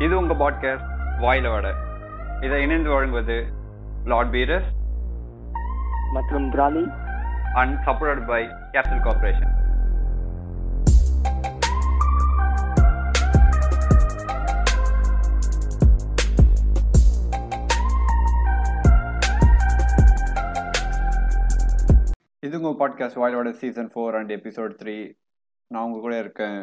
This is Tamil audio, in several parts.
இது உங்க பாட்காஸ்ட் வாயில வட. இதை இணைந்து வழங்குவது லார்ட் பீரஸ் மற்றும் பிராலி and support by capital corporation இது உங்க podcast வாயிலோட season four and episode three நான் உங்க கூட இருக்கேன்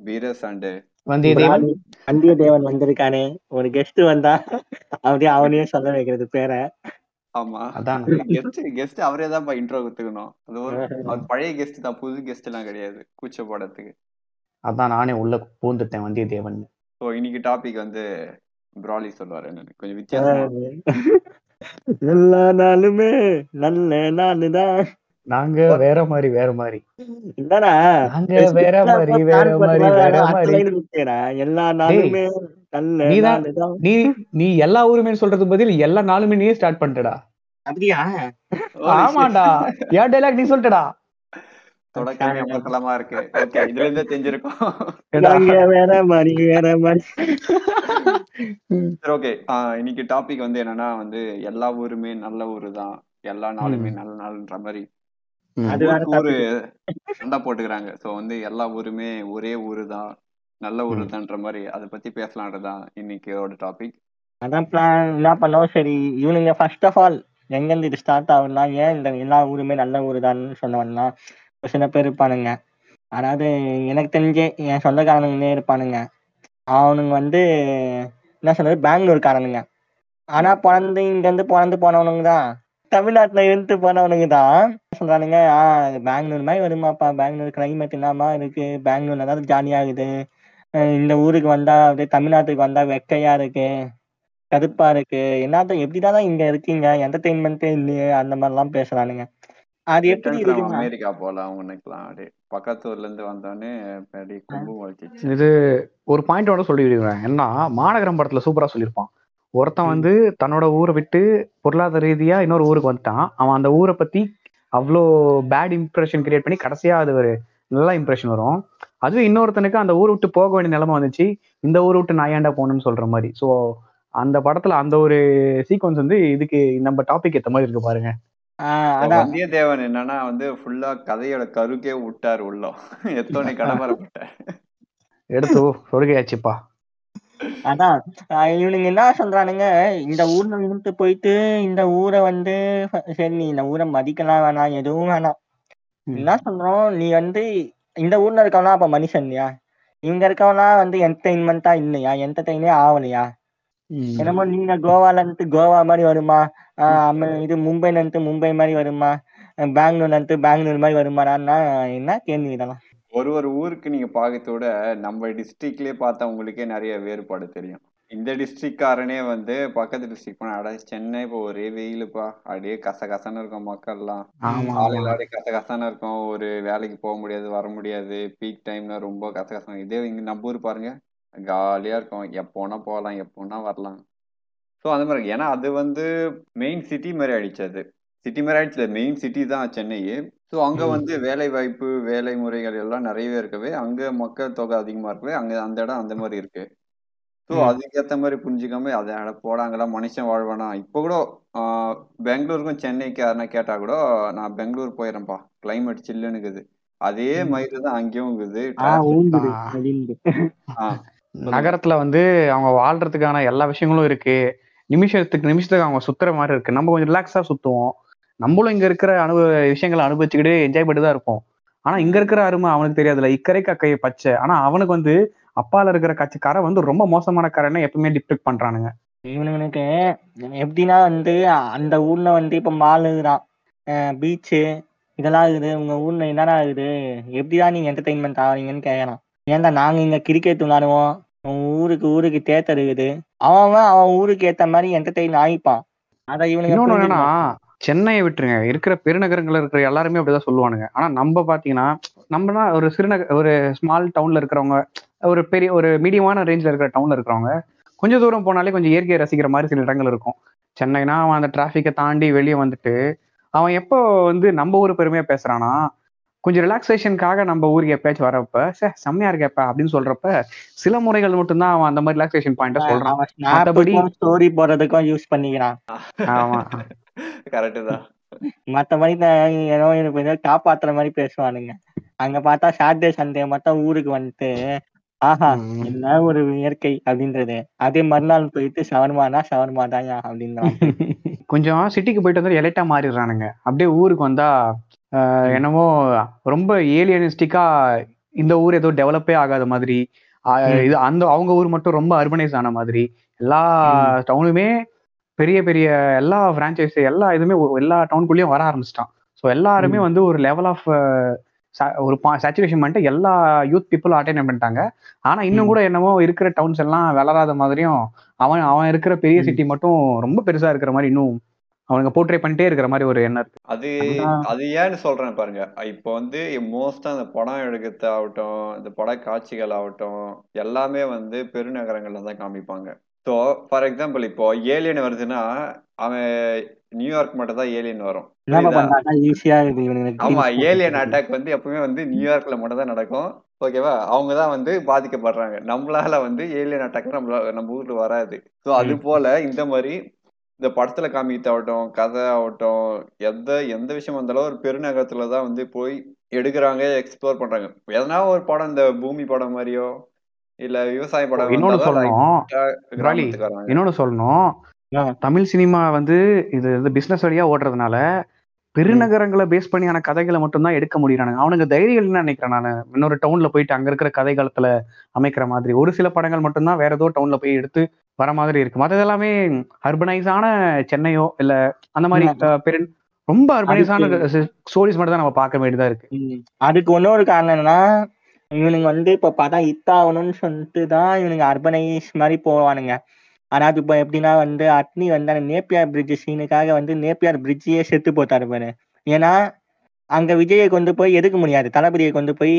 பீரஸ் அண்டு வந்தியத்தேவன் வந்தியத்தேவன் வந்திருக்கானே. ஒரு கெஸ்ட் வந்தா அப்படியே அவனையே சொல்ல வைக்கிறது பேரை. ஆமா. அதான். கெஸ்ட் கெஸ்ட் அவரே தான் இன்ட்ரோ குத்துக்கணும் அது ஒரு அவர் பழைய கெஸ்ட் தான். புது கெஸ்ட் எல்லாம் கிடையாது. கூச்ச போடுறதுக்கு. அதான் நானே உள்ள பூந்துட்டேன் வந்தியத்தேவன். ஸோ இன்னைக்கு டாபிக் வந்து ப்ராலி சொல்லுவாரு. கொஞ்சம் வித்தியாசமா. எல்லா நாளுமே நல்ல நாளுதான். நாங்க வேற மாதிரி வேற மாதிரி. இல்லடா நாங்க வேற மாதிரி வேற மாதிரி வேற மாதிரி. எல்லா நாளுமே நல்ல நீதான் நாளுதான் நீ நீ எல்லா ஊருமே சொல்றது பதில் எல்லா நாளுமே நீயே ஸ்டார்ட் பண்ணிட்டடா அப்படியா? ஆமாண்டா. ஏன் டைலாக் நீ சொல்லிட்டடா தொடக்கமே இருக்கு. ஓகே இதுல இருந்தே தெரிஞ்சிருக்கோம் நாங்க வேற மாதிரி வேற மாதிரி. சரி ஓகே இன்னைக்கு டாபிக் வந்து என்னன்னா வந்து எல்லா ஊருமே நல்ல ஊரு தான். எல்லா நாளுமே நல்ல நாள்ன்ற மாதிரி. அது ஊரு சண்டை போட்டுக்கிறாங்க. சோ வந்து எல்லா ஊருமே ஒரே ஊரு தான் நல்ல ஊரு தான்ற மாதிரி அதை பத்தி பேசலான்றதுதான் இன்னைக்கோட டாபிக் அதான் பிளான் என்ன பண்ணோம்? சரி இவனுங்க ஃபர்ஸ்ட் ஆஃப் ஆல் எங்கேருந்து இது ஸ்டார்ட் ஆகுதுன்னா ஏன் இந்த எல்லா ஊருமே நல்ல ஊரு தான் சொன்னவன்னா ஒரு சில பேர் இருப்பானுங்க. அதாவது எனக்கு தெரிஞ்சே என் சொந்தக்காரனுங்களே இருப்பானுங்க. அவனுங்க வந்து என்ன சொல்றது? பெங்களூர்காரனுங்க. ஆனா பிறந்து இங்க இருந்து பிறந்து போனவனுங்க தான். தமிழ்நாட்டுல இருந்து போனவனுங்க தான். சொல்றானுங்க ஆஹ் பெங்களூர் மாதிரி வருமாப்பா பெங்களூர் கிளைமேட் என்னமா இருக்கு பெங்களூர்ல ஏதாவது ஜாலியாகுது அஹ் இந்த ஊருக்கு வந்தா அப்படியே தமிழ்நாட்டுக்கு வந்தா வெக்கையா இருக்கு கடுப்பா இருக்கு. என்னத்த எப்படிதான் இங்க இருக்கீங்க? என்டர்டைன்மெண்ட்டே இல்லையே அந்த மாதிரி எல்லாம் பேசுறானுங்க. அது எப்படி இருக்குன்னா அமெரிக்கா போலாம் உனக்குலாம். அப்படியே பக்கத்து ஊர்ல இருந்து வந்தோடனே இது ஒரு பாயிண்டோட சொல்லிடுவேன் என்ன மாநகரம் படத்துல சூப்பரா சொல்லியிருப்பான். ஒருத்தன் வந்து தன்னோட ஊரை விட்டு பொருளாதார ரீதியா இன்னொரு ஊருக்கு வந்துட்டான். அவன் அந்த ஊரை பத்தி அவ்வளோ பேட் இம்ப்ரெஷன் கிரியேட் பண்ணி கடைசியா அது ஒரு நல்ல இம்ப்ரெஷன் வரும். அதுவே இன்னொருத்தனுக்கு அந்த ஊரை விட்டு போக வேண்டிய நிலைமை வந்துச்சு. இந்த ஊரை விட்டு நான் ஏன்டா போகணும்னு சொல்ற மாதிரி. ஸோ அந்த படத்துல அந்த ஒரு சீக்வன்ஸ் வந்து இதுக்கு நம்ம டாபிக் ஏத்த மாதிரி இருக்கு பாருங்க. வந்தியத்தேவன் என்னன்னா வந்து ஃபுல்லா கதையோட கருக்கே விட்டார் உள்ள எத்தனை கடமரப்பட்டார் எடுத்து சொல்கையாச்சுப்பா அதான். இவனுங்க என்ன சொல்றானுங்க? இந்த ஊர்ல இருந்து போயிட்டு இந்த ஊரை வந்து சரி நீ இந்த ஊரை மதிக்கலாம் வேணாம் எதுவும் வேணாம். என்ன சொல்றோம்? நீ வந்து இந்த ஊர்ல இருக்கவனா அப்ப மனுஷன் இல்லையா இவங்க இருக்கவனா வந்து என்டர்டைன்மெண்டா இல்லையா? என்டர்டைனே ஆகலையா. என்னமோ நீங்க கோவால இருந்து கோவா மாதிரி வருமா? இது மும்பைல இருந்து மும்பை மாதிரி வருமா? பெங்களூர்ல இருந்து பெங்களூர் மாதிரி வருமாடான்னா என்ன கேள்வி இதெல்லாம்? ஒரு ஒரு ஊருக்கு நீங்க பாக்கத்தோட நம்ம டிஸ்ட்ரிக்ட்லயே பார்த்தா உங்களுக்கே நிறைய வேறுபாடு தெரியும். இந்த டிஸ்ட்ரிக்ட்காரனே வந்து பக்கத்து டிஸ்ட்ரிக்ட் போனா அட சென்னை இப்போ ஒரே வெயிலுப்பா. அப்படியே கச கசன்னு இருக்கும் மக்கள்லாம். ஆமா காலையில அப்படியே கச கசன்னு இருக்கும். ஒரு வேலைக்கு போக முடியாது வர முடியாது. பீக் டைம்ல ரொம்ப கச கசம் இதே இங்க நம்ம ஊர் பாருங்க ஜாலியா இருக்கும். எப்போனா போகலாம் எப்போனா வரலாம். ஸோ அந்த மாதிரி. ஏன்னா அது வந்து மெயின் சிட்டி மாதிரி ஆயிடுச்சு அது. சிட்டி மாதிரி ஆயிடுச்சு. மெயின் சிட்டி தான் சென்னை ஸோ அங்க. வந்து வேலை வாய்ப்பு வேலை முறைகள் எல்லாம் நிறையவே இருக்கவே அங்க மக்கள் தொகை அதிகமா இருக்கவே அங்க அந்த இடம் அந்த மாதிரி இருக்கு. ஸோ. அதுக்கேற்ற மாதிரி புரிஞ்சுக்காம அதை அட போடாங்கலாம் மனுஷன் வாழ்வானா? இப்போ கூட ஆஹ், பெங்களூருக்கும் சென்னைக்கு யாருன்னா கேட்டா கூட நான் பெங்களூர் போயிடுறேன்ப்பா. கிளைமேட் சில்லுன்னு இருக்குது. அதே. மாதிரி தான் அங்கேயும் இருக்குது நகரத்துல வந்து அவங்க வாழ்றதுக்கான எல்லா விஷயங்களும் இருக்கு. நிமிஷத்துக்கு நிமிஷத்துக்கு அவங்க சுத்துற மாதிரி இருக்கு. நம்ம கொஞ்சம் ரிலாக்ஸா சுத்துவோம். நம்மளும் இங்க இருக்கிற அனுபவ விஷயங்களை அனுபவிச்சுக்கிட்டு என்ஜாய் பண்ணிட்டு தான் இருப்போம். ஆனா இங்க இருக்கிற அருமை அவனுக்கு தெரியாதுல இக்கரை கக்கையை பச்சை. ஆனா அவனுக்கு வந்து அப்பால இருக்கிற கட்சி கரை வந்து ரொம்ப மோசமான கரைன்னு எப்பவுமே டிப்டெக்ட் பண்றானுங்க. இவனுங்களுக்கு எப்படின்னா வந்து அந்த ஊர்ல வந்து இப்ப மால் இருக்குதான் பீச்சு இதெல்லாம் இருக்குது. உங்க ஊர்ல என்னடா இருக்குது? எப்படிதான் நீங்க என்டர்டைன்மெண்ட் ஆவீங்கன்னு கேக்குறான். ஏன்டா நாங்க இங்க கிரிக்கெட் விளையாடுவோம்? உன் ஊருக்கு ஊருக்கு தேட்டர் இருக்குது அவன் அவன் ஊருக்கு ஏத்த மாதிரி என்டர்டைன் ஆகிப்பான். அத புரிஞ்சுக்கணும். சென்னையை விட்டுருங்க. இருக்கிற பெருநகரங்கள்ல இருக்கிற எல்லாருமே அப்படிதான் சொல்லுவானுங்க. ஆனா நம்ம பாத்தீங்கன்னா நம்மனா ஒரு சிறுநகர் ஒரு ஸ்மால் டவுன்ல இருக்கிறவங்க ஒரு பெரிய ஒரு மீடியமான ரேஞ்சில் இருக்கிற டவுன்ல இருக்கிறவங்க கொஞ்சம் தூரம் போனாலே கொஞ்சம் இயற்கையை ரசிக்கிற மாதிரி சில இடங்கள் இருக்கும். சென்னைனா அவன் அந்த டிராஃபிக்கை தாண்டி வெளியே வந்துட்டு அவன் எப்போ வந்து நம்ம ஊர் பெருமையா பேசுறானா கொஞ்சம் ரிலாக்ஸேஷனுக்காக நம்ம ஊருக்கு எப்பயாச்சும் வரப்ப சே செம்மையா இருக்கப்ப அப்படின்னு சொல்றப்ப சில முறைகள் மட்டும்தான் அவன் அந்த மாதிரி ரிலாக்ஸேஷன் பாயிண்ட சொல்றான். ஸ்டோரி போடுறதுக்கும் யூஸ் பண்ணிக்கிறான். ஆமா. கரெக்ட் தான். மத்தபடி ஏதோ எனக்கு காப்பாத்துற மாதிரி பேசுவானுங்க. அங்க பார்த்தா சாட்டர்டே சண்டே மட்டும் ஊருக்கு வந்துட்டு ஆஹா. என்ன ஒரு இயற்கை அப்படின்றது. அதே மறுநாள் போயிட்டு ஷவர்மானா ஷவர்மா தான்யா அப்படின்றான் கொஞ்சம் சிட்டிக்கு போயிட்டு வந்து எலைட்டா மாறிடுறானுங்க. அப்படியே ஊருக்கு வந்தா என்னமோ ரொம்ப ஏலியனிஸ்டிக்கா இந்த ஊர் ஏதோ டெவலப்பே ஆகாத மாதிரி. இது அந்த அவங்க ஊர் மட்டும் ரொம்ப அர்பனைஸ் ஆன மாதிரி. எல்லா. டவுனுமே பெரிய பெரிய எல்லா பிரான்ச்சைஸ் எல்லா இதுவுமே எல்லா டவுனுக்குள்ளேயும் வர ஆரம்பிச்சிட்டான் ஸோ எல்லாருமே. வந்து ஒரு லெவல் ஆஃப் ஒரு சேச்சுரேஷன் பண்ணிட்டு எல்லா யூத் பீப்புளும் அட்டைன் பண்ணிட்டாங்க ஆனா இன்னும். கூட என்னமோ இருக்கிற டவுன்ஸ் எல்லாம் வளராத மாதிரியும் அவன் அவன் இருக்கிற பெரிய. சிட்டி மட்டும் ரொம்ப பெருசா இருக்கிற மாதிரி இன்னும் அவனுங்க போர்ட்ரே பண்ணிட்டே இருக்கிற மாதிரி ஒரு எண்ணம் இருக்கு அது. அது ஏன்னு சொல்றேன் பாருங்க இப்போ வந்து மோஸ்டா இந்த படம் எடுக்கிறது ஆகட்டும் இந்த பட காட்சிகள் ஆகட்டும் எல்லாமே வந்து பெருநகரங்கள்ல தான் காமிப்பாங்க ஸோ ஃபார் எக்ஸாம்பிள் இப்போ ஏலியன் வருதுன்னா அவன் நியூயார்க் மட்டும் தான் ஏலியன் வரும். ஆமா ஏலியன். அட்டாக் வந்து எப்பவுமே வந்து நியூயார்க்ல மட்டும் தான் நடக்கும். ஓகேவா அவங்க தான் வந்து பாதிக்கப்படுறாங்க. நம்மளால வந்து ஏலியன் அட்டாக் நம்மள நம்ம ஊர்ல வராது. ஸோ அது. போல இந்த மாதிரி இந்த படத்துல காமிக்கத்தாகட்டும் கதை ஆகட்டும் எந்த எந்த விஷயம் வந்தாலும் ஒரு பெருநகரத்துல தான் வந்து போய் எடுக்கிறாங்க எக்ஸ்ப்ளோர் பண்றாங்க. எதனா ஒரு படம் இந்த பூமி படம் மாதிரியோ இல்ல விவசாய படம் இன்னொன்னு சொல்லணும். இன்னொன்னு சொல்லணும். தமிழ் சினிமா வந்து இது வந்து பிசினஸ் வழியா ஓடுறதுனால பெருநகரங்களை பேஸ் பண்ணியான கதைகளை மட்டும்தான் எடுக்க முடியறானுங்க. அவனுங்க தைரியம் இல்லைன்னு நினைக்கிறேன் நான்? இன்னொரு டவுன்ல போயிட்டு அங்க இருக்கிற கதை காலத்துல அமைக்கிற மாதிரி. ஒரு சில படங்கள் மட்டும்தான் வேற ஏதோ டவுன்ல போய் எடுத்து வர மாதிரி இருக்கு. மற்றது எல்லாமே அர்பனைஸான சென்னையோ இல்ல அந்த மாதிரி பெரு ரொம்ப அர்பனைஸான ஸ்டோரிஸ் மட்டும் தான் நம்ம பார்க்க வேண்டியதா இருக்கு. அதுக்கு இன்னொரு காரணம் என்னன்னா இவனுங்க வந்து இப்ப ஹிட் ஆகணும்னு சொல்லிட்டு தான் இவனுங்க அர்பனைஸ் மாதிரி போவானுங்க. அதாவது இப்ப எப்படின்னா வந்து அட்னி வந்து அந்த நேப்பியார் பிரிட்ஜ் சீனுக்காக வந்து நேப்பியார் பிரிட்ஜையே செத்து போட்டாரு பாரு. ஏன்னா அங்க விஜயை கொண்டு போய் எடுக்க முடியாது? தளபதியை கொண்டு போய்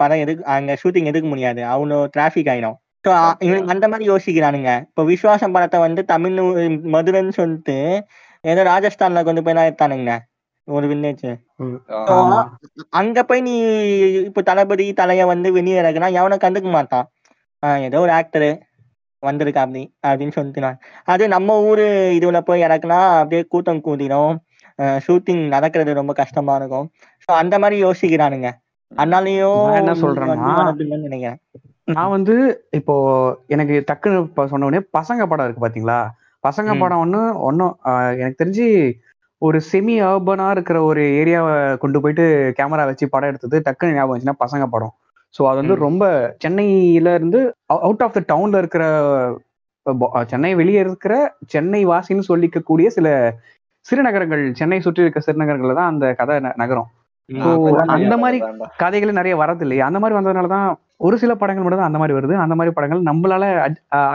படம் எதுக்கு அங்க ஷூட்டிங் எடுக்க முடியாது? அவ்வளோ டிராஃபிக் ஆயிடும். ஸோ இவனுக்கு அந்த மாதிரி யோசிக்கிறானுங்க. இப்போ விஸ்வாசம் படத்தை வந்து தமிழ் மதுரைன்னு சொல்லிட்டு ஏதோ ராஜஸ்தான்ல கொண்டு போய் தான் எடுத்தானுங்க. ஒரு வில்லேஜ் அங்க போய் நீ இப்ப தளபதி தலைய வந்து வெளியே இறக்குனா எவனும் கண்டுக்க மாட்டான்? ஆஹ் ஏதோ ஒரு ஆக்டரு வந்திருக்கா அப்படி அப்படின்னு சொல்லிட்டு நான். அது நம்ம ஊரு இதுல போய் இறக்குனா அப்படியே கூட்டம் கூடிடும் ஷூட்டிங் நடக்கிறது ரொம்ப கஷ்டமா இருக்கும். ஸோ அந்த மாதிரி யோசிக்கிறானுங்க. அதனாலயும் என்ன சொல்றேன்னா, நினைக்கிறேன். நான் வந்து இப்போ எனக்கு டக்குன்னு இப்ப சொன்ன உடனே பசங்க படம் இருக்கு பாத்தீங்களா? பசங்க. படம் ஒண்ணு ஒன்னும் எனக்கு தெரிஞ்சு ஒரு செமி அர்பனா இருக்கிற ஒரு ஏரியாவை கொண்டு போயிட்டு கேமரா வச்சு படம் எடுத்தது டக்குன்னு ஞாபகம் வந்துச்சுன்னா பசங்க படம் ஸோ அது வந்து. ரொம்ப சென்னையில இருந்து அவுட் ஆஃப் த டவுன்ல இருக்கிற சென்னை வெளியே இருக்கிற சென்னை வாசின்னு சொல்லிக்கக்கூடிய சில சிறுநகரங்கள் சென்னை சுற்றி இருக்க சிறுநகரங்கள்ல தான் அந்த கதை நகரும் அந்த. மாதிரி. கதைகள் நிறைய வரது இல்லையா அந்த மாதிரி வந்ததுனால தான் ஒரு சில படங்கள் மட்டும் தான் அந்த மாதிரி வருது. அந்த மாதிரி படங்கள் நம்மளால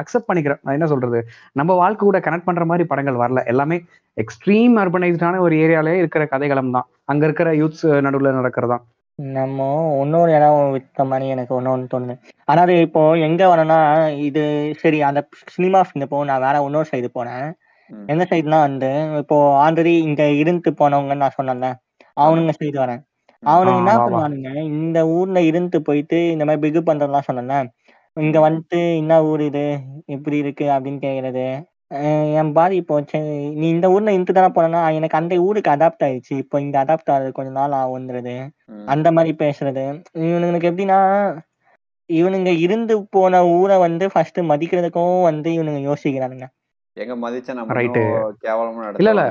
அக்செப்ட் பண்ணிக்கிறேன். நான் என்ன சொல்றது? நம்ம வாழ்க்கை கூட கனெக்ட் பண்ற மாதிரி படங்கள் வரல. எல்லாமே எக்ஸ்ட்ரீம் அர்பனைஸ்டான ஒரு ஏரியாலே இருக்கிற கதைகளம் தான். அங்க இருக்கிற யூத்ஸ் நடுவுல நடக்கிறதான் நம்ம இன்னொரு இடம் வித்த மாதிரி எனக்கு ஒன்னொன்னு தோணுது. அதாவது இப்போ எங்க வரேன்னா இது சரி அந்த சினிமா ஃபீல்டு போ நான் வேற இன்னொரு சைடு போனேன். எந்த சைடுனா வந்து இப்போ ஆல்ரெடி இங்க இருந்து போனவங்கன்னு நான் சொன்னேன்ல. அவனுங்க சைடு வரேன். அவனுங்க என்ன. பண்ணுவானுங்க இந்த ஊர்ல இருந்து போயிட்டு இந்த மாதிரி பிகு பண்றதுலாம் சொன்னேன்ல இங்க வந்துட்டு என்ன ஊர் இது இப்படி இருக்கு அப்படின்னு கேக்குறது. என் பாதி இப்போ சரி, நீ இந்த ஊர்ல இருந்து தானே போனா எனக்கு அந்த ஊருக்கு அடாப்ட் ஆயிடுச்சு. இப்போ இங்க அடாப்ட் ஆகுது கொஞ்ச நாள் ஆகுன்றது. அந்த மாதிரி பேசுறது. இவனுங்களுக்கு எப்படின்னா இவனுங்க இருந்து போன ஊரை வந்து ஃபர்ஸ்ட் மதிக்கிறதுக்கும் வந்து இவனுங்க யோசிக்கிறானுங்க. எங்க மதிச்சா நம்ம கேவலமா இல்ல இல்ல.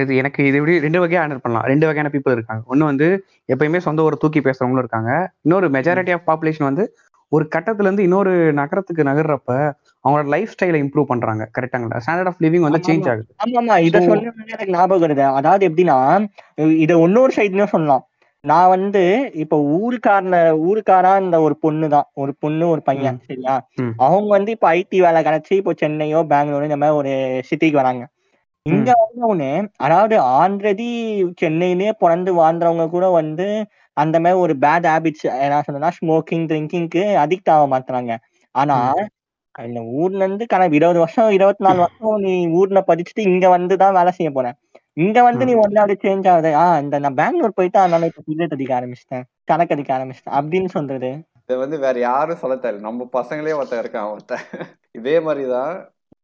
இது எனக்கு இது எப்படி ரெண்டு வகையா ஹேண்டில் பண்ணலாம். ரெண்டு வகையான பீப்புள் இருக்காங்க. ஒன்னு வந்து எப்பயுமே சொந்த ஊரை தூக்கி பேசுறவங்களும் இருக்காங்க. இன்னொரு மெஜாரிட்டி ஆஃப் பாப்புலேஷன் வந்து ஒரு கட்டத்துல இருந்து இன்னொரு நகரத்துக்கு நகர்றப்ப அவங்களோட லைஃப் ஸ்டைலை இம்ப்ரூவ் பண்றாங்க. கரெக்டாங்களா ஸ்டாண்டர்ட் ஆஃப் லிவிங் வந்து சேஞ்ச். ஆகுது. ஆமா ஆமா. இத உடனே எனக்கு ஞாபகம் வருது. அதாவது எப்படின்னா இத இன்னொரு சைட்லயும் சொல்லலாம். நான் வந்து இப்ப ஊருக்காரன ஊருக்காரா இந்த ஒரு பொண்ணு தான் ஒரு பொண்ணு ஒரு பையன் சரியா. அவங்க வந்து இப்ப ஐடி வேலை கிடைச்சி இப்போ சென்னையோ பெங்களூரு இந்த மாதிரி ஒரு சிட்டிக்கு வராங்க. இங்க வந்தவொடனே அதாவது ஆல்ரெடி சென்னையிலேயே பிறந்து வாழ்ந்தவங்க கூட வந்து அந்த மாதிரி ஒரு பேட் ஹேபிட்ஸ் என்ன சொன்னா ஸ்மோக்கிங் ட்ரிங்கிங்க்கு அடிக்ட் ஆக மாட்டாங்க ஆனா இந்த ஊர்ல இருந்து கணக்கு இருபது வருஷம் இருபத்தி நாலு வருஷம் நீ ஊர்ல படிச்சுட்டு இங்க வந்து தான் வேலை செய்ய போறேன் இங்க வந்து நீ ம். ஒன் அப்படியே சேஞ்ச் ஆகுது. ஆஹ் இந்த நான் பெங்களூர் போயிட்டு அதனால இப்ப சிகரெட் அடிக்க ஆரம்பிச்சிட்டேன். கணக்கு அடிக்க ஆரம்பிச்சிட்டேன். அப்படின்னு சொல்றது. இதை வந்து வேற யாரும் சொல்ல தேவையில்ல. நம்ம பசங்களே ஒருத்தன் இருக்கான் ஒருத்தன். இதே மாதிரிதான்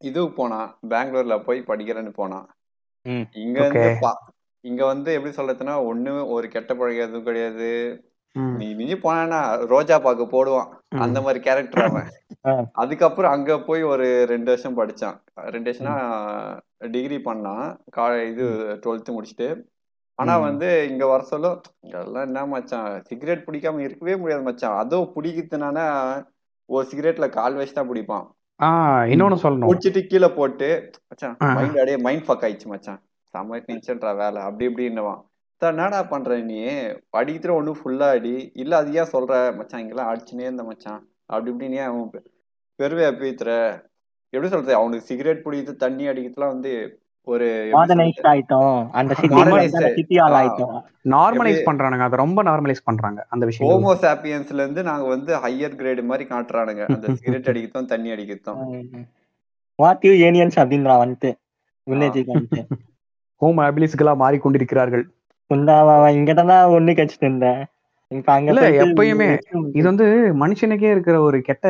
இதுக்கு போனான் பெங்களூர்ல போய் படிக்கிறேன்னு போனான். இங்க இருந்து இங்க வந்து எப்படி சொல்றதுன்னா ஒண்ணு ஒரு கெட்ட பழக்கம் எதுவும் கிடையாது. நீ மிஞ்சி போனா ரோஜா பாக்கு போடுவான். அந்த மாதிரி கேரக்டர் அவன். அதுக்கப்புறம் அங்க போய் ஒரு ரெண்டு வருஷம் படிச்சான். ரெண்டு வருஷம்னா டிகிரி பண்ணான். கா இது டுவெல்த்து முடிச்சுட்டு. ஆனா. வந்து இங்க வர சொல்ல இதெல்லாம் என்ன மச்சான்? சிகரெட் பிடிக்காம இருக்கவே முடியாது மச்சான். அதுவும் பிடிக்கிறதுனால ஒரு சிகரெட்ல கால் வச்சு தான் பிடிப்பான். இன்னொன்னு சொல்லணும். குடிச்சிட்டு கீழே போட்டு மச்சான். மைண்ட் அப்படியே மைண்ட் ஃபக் ஆயிடுச்சு மச்சான். செம்ம டென்ஷன்டா வேலை அப்படி இப்படின்னுவான். சார் என்னடா பண்ற நீ? படிக்கிற ஒன்றும் ஃபுல்லா அடி இல்ல அது ஏன் சொல்ற? மச்சான் இங்கெல்லாம் அடிச்சுனே இருந்த மச்சான். அப்படி இப்படின்னு அவன் பெ- பெருமையா பேத்துற எப்படி சொல்றது? அவனுக்கு சிகரெட் பிடிக்கிறது தண்ணி அடிக்கிறதுலாம் வந்து ஒரு சொல்றது? ஆயிட்டோம். அந்த சிட்டி Modernized. அந்த சிட்டி ஆள் ஆ. ஆயிட்டோம். நார்மலைஸ் பண்றானுங்க. அதை ரொம்ப நார்மலைஸ் பண்றாங்க அந்த விஷயம் ஹோமோ சாப்பியன்ஸ்ல இருந்து நாங்க வந்து ஹையர் கிரேடு மாதிரி காட்டுறானுங்க. அந்த சிகரெட் அடிக்கிறதும் தண்ணி அடிக்கிறதும் வாட் யூ ஏனியன்ஸ் அப்படின்றான் வந்துட்டு வில்லேஜுக்கு வந்துட்டு. ஹோம் அபிலிஸ்களா மாறிக்கொண்டிருக்கிறார்கள். குந்தாவா இங்கதான் ஒண்ணு கழிச்சிட்டு இருந்தேன். இப்ப அங்க எப்பயுமே இது வந்து மனுஷனுக்கே இருக்கிற ஒரு கெட்ட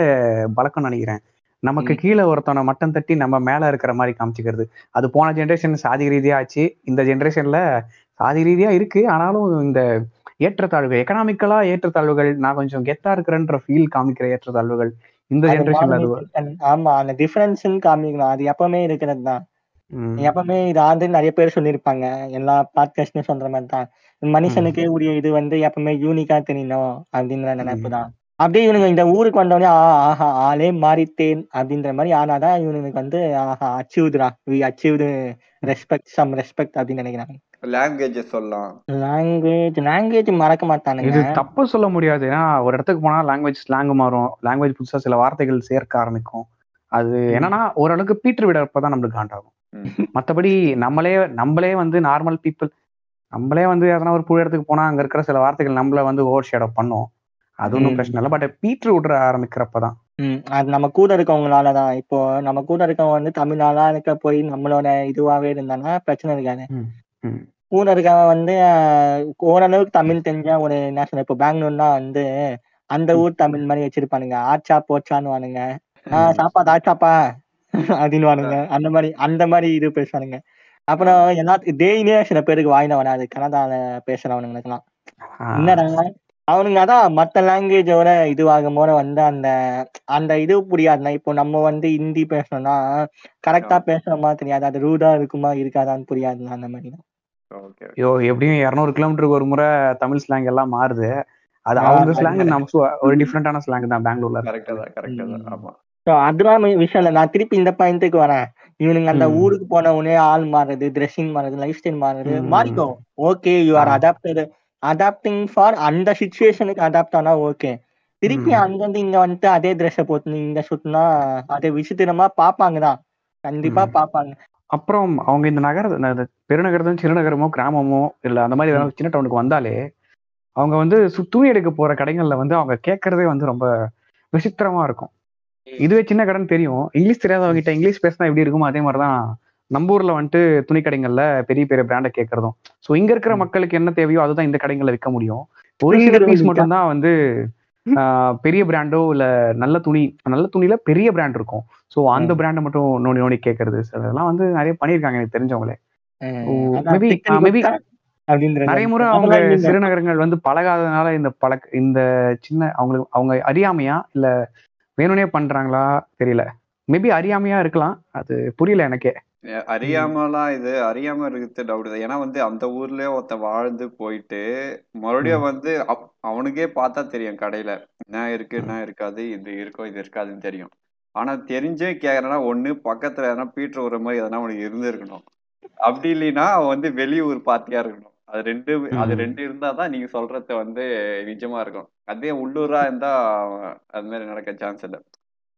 பழக்கம் நினைக்கிறேன். நமக்கு. கீழே ஒருத்தவனை மட்டம் தட்டி நம்ம மேல இருக்கிற மாதிரி காமிச்சிக்கிறது. அது போன ஜென்ரேஷன் சாதி ரீதியா ஆச்சு. இந்த ஜென்ரேஷன்ல சாதி ரீதியா இருக்கு. ஆனாலும் இந்த ஏற்றத்தாழ்வுகள் எக்கனாமிக்கலா ஏற்றத்தாழ்வுகள் நான் கொஞ்சம் கெத்தா இருக்கிறேன்ற ஃபீல் காமிக்கிற ஏற்றத்தாழ்வுகள் இந்த ஜென்ரேஷன்ல அது. ஆமா அந்த டிஃபரன்ஸ் காமிக்கணும். அது எப்பவுமே இருக்கிறது தான். எப்பவுமே இது வந்து நிறைய பேர் சொல்லியிருப்பாங்க. எல்லா பாட்காஸ்ட்லயும் சொல்ற மாதிரி தான். மனுஷனுக்கே உரிய இது வந்து எப்பவுமே யூனிக்கா தெரியணும் அப்படின்ற நினைப்பு தான். அப்படியே இவனுங்க இந்த ஊருக்கு வந்தோடனே ஆ ஆஹா ஆளே மாறித்தேன் அப்படின்ற மாதிரி ஆனாதான் இவனுக்கு வந்து ஆஹா அச்சீவ்டுரா we achieved respect some respect அப்படின்னு நினைக்கிறாங்க. லாங்குவேஜஸ் சொல்லலாம். லாங்குவேஜ் லாங்குவேஜ் மறக்க மாட்டானுங்க. இது தப்பு சொல்ல முடியாது. ஏன்னா ஒரு இடத்துக்கு போனா லாங்குவேஜ் ஸ்லாங் மாறும். லாங்குவேஜ் புதுசா சில வார்த்தைகள் சேர்க்க ஆரம்பிக்கும். அது என்னன்னா ஓரளவுக்கு பீட்டர் விடப்பதான் நம்மளுக்கு காண்டாகும். மத்தபடி நம்மளே நம்மளே வந்து நார்மல் பீப்புள் நம்மளே வந்து எதனா ஒரு புது இடத்துக்கு போனா அங்க இருக்கிற சில வார்த்தைகள் நம்மள வந்து ஓவர் ஷேடோ பண்ணும். அது ஒன்றும். பிரச்சனை இல்லை. பட் பீட்டர் விடுற ஆரம்பிக்கிறப்பதான். அது நம்ம கூட இருக்கவங்களாலதான் இப்போ நம்ம கூட இருக்கவங்க வந்து தமிழாளா இருக்க போய் நம்மளோட இதுவாவே இருந்தானா பிரச்சனை இருக்காது. கூட இருக்கவன் வந்து ஓரளவுக்கு தமிழ் தெரிஞ்ச ஒரு சொல்ல இப்போ பெங்களூர்னா வந்து அந்த ஊர் தமிழ் மாதிரி வச்சிருப்பானுங்க. ஆச்சா போச்சான்னு வானுங்க ஆஹ் சாப்பாடு ஆச்சாப்பா? அப்படின்னு வானுங்க அந்த மாதிரி அந்த மாதிரி இது பேசுவானுங்க. அப்புறம் எல்லாத்துக்கும் டெய்லியே சில பேருக்கு வாயில வராது. கனடால பேசுறவனுங்களுக்குலாம் ஆஹ் என்னடா? அவனுங்க அதான் மத்த லாங்குவேஜோட இதுவாகும் போது வந்து அந்த அந்த இது புரியாதுண்ணா இப்போ நம்ம வந்து ஹிந்தி பேசணும்னா கரெக்டா பேசுறோமா தெரியாது அது ரூடா இருக்குமா இருக்காதான்னு புரியாதுண்ணா அந்த மாதிரி ஐயோ எப்படியும் இரநூறு கிலோமீட்டருக்கு ஒரு முறை தமிழ் ஸ்லாங் எல்லாம் மாறுது. அது அவங்க ஸ்லாங் நம்ம ஒரு டிஃப்ரெண்டான ஸ்லாங் தான் பெங்களூர்ல கரெக்டா தான் கரெக்டா தான். ஆமா. அதெல்லாம் விஷயம் இல்லை. நான் திருப்பி இந்த பாயிண்ட்டுக்கு வரேன். இவனுங்க அந்த. ஊருக்கு போன உடனே ஆள் மாறுறது ட்ரெஸ்ஸிங் மாறுறது லைஃப் ஸ்டைல் மாறுறது ம். மாறிக்கோ. Okay you are. Adapted adapting for அந்த சுச்சுவேஷனுக்கு அடாப்ட் ஆனா ஓகே திருப்பி. அங்கிருந்து இங்க வந்துட்டு அதே ட்ரெஸ்ஸை போட்டு இங்க சுத்தினா அதை விசித்திரமா பாப்பாங்க தான். கண்டிப்பா. பாப்பாங்க அப்புறம் அவங்க இந்த நகர பெருநகரத்தும் சிறுநகரமோ கிராமமோ இல்ல அந்த மாதிரி சின்ன டவுனுக்கு வந்தாலே அவங்க வந்து துணி எடுக்க போற கடைகள்ல வந்து அவங்க கேட்கறதே வந்து ரொம்ப விசித்திரமா இருக்கும். இதுவே சின்ன கடைன்னு தெரியும். இங்கிலீஷ் தெரியாதவங்க கிட்ட இங்கிலீஷ் பேசினா எப்படி இருக்குமோ அதே மாதிரிதான் நம்ம ஊர்ல வந்துட்டு துணி கடைகள்ல பெரிய பெரிய பிராண்டை கேட்கறதும் ஸோ இங்க இருக்கிற. மக்களுக்கு என்ன தேவையோ அதுதான் இந்த கடைகள்ல விற்க முடியும். ஒரு சில பீஸ். மட்டும்தான் வந்து பெரிய பிராண்டோ இல்ல நல்ல துணி நல்ல துணியில பெரிய பிராண்ட் இருக்கும். ஸோ அந்த. பிராண்டை மட்டும் நோண்டி நோண்டி கேட்கறது So, அதெல்லாம் வந்து நிறைய பண்ணியிருக்காங்க எனக்கு தெரிஞ்சவங்களே. அப்படின்றது நிறைய முறை அவங்க. சிறுநகரங்கள் வந்து பழகாததுனால இந்த பழக்க இந்த சின்ன அவங்களுக்கு அவங்க அறியாமையா இல்ல வேணும்னே பண்றாங்களா தெரியல. மேபி அறியாமையா இருக்கலாம். அது புரியல எனக்கே. அறியாமலாம் இது? அறியாம இருக்கிறது டவுட் தான் ஏன்னா வந்து அந்த ஊர்லயே ஒருத்த வாழ்ந்து போயிட்டு மறுபடியும் வந்து அவனுக்கே பார்த்தா தெரியும் கடையில. என்ன இருக்கு? என்ன இருக்காது? இது இருக்கோ? இது இருக்காதுன்னு தெரியும். ஆனா தெரிஞ்சே கேக்குறேன்னா ஒண்ணு பக்கத்துல எதனா பீட்டர் ஒரு மாதிரி எதனா அவனுக்கு இருந்திருக்கணும். அப்படி இல்லைன்னா அவன் வந்து வெளியூர் பார்ட்டியா இருக்கணும். அது ரெண்டு அது. ரெண்டு இருந்தா தான் நீங்க சொல்றது வந்து நிஜமா இருக்கும். அதே உள்ளூரா இருந்தா அது மாதிரி நடக்க சான்ஸ் இல்லை.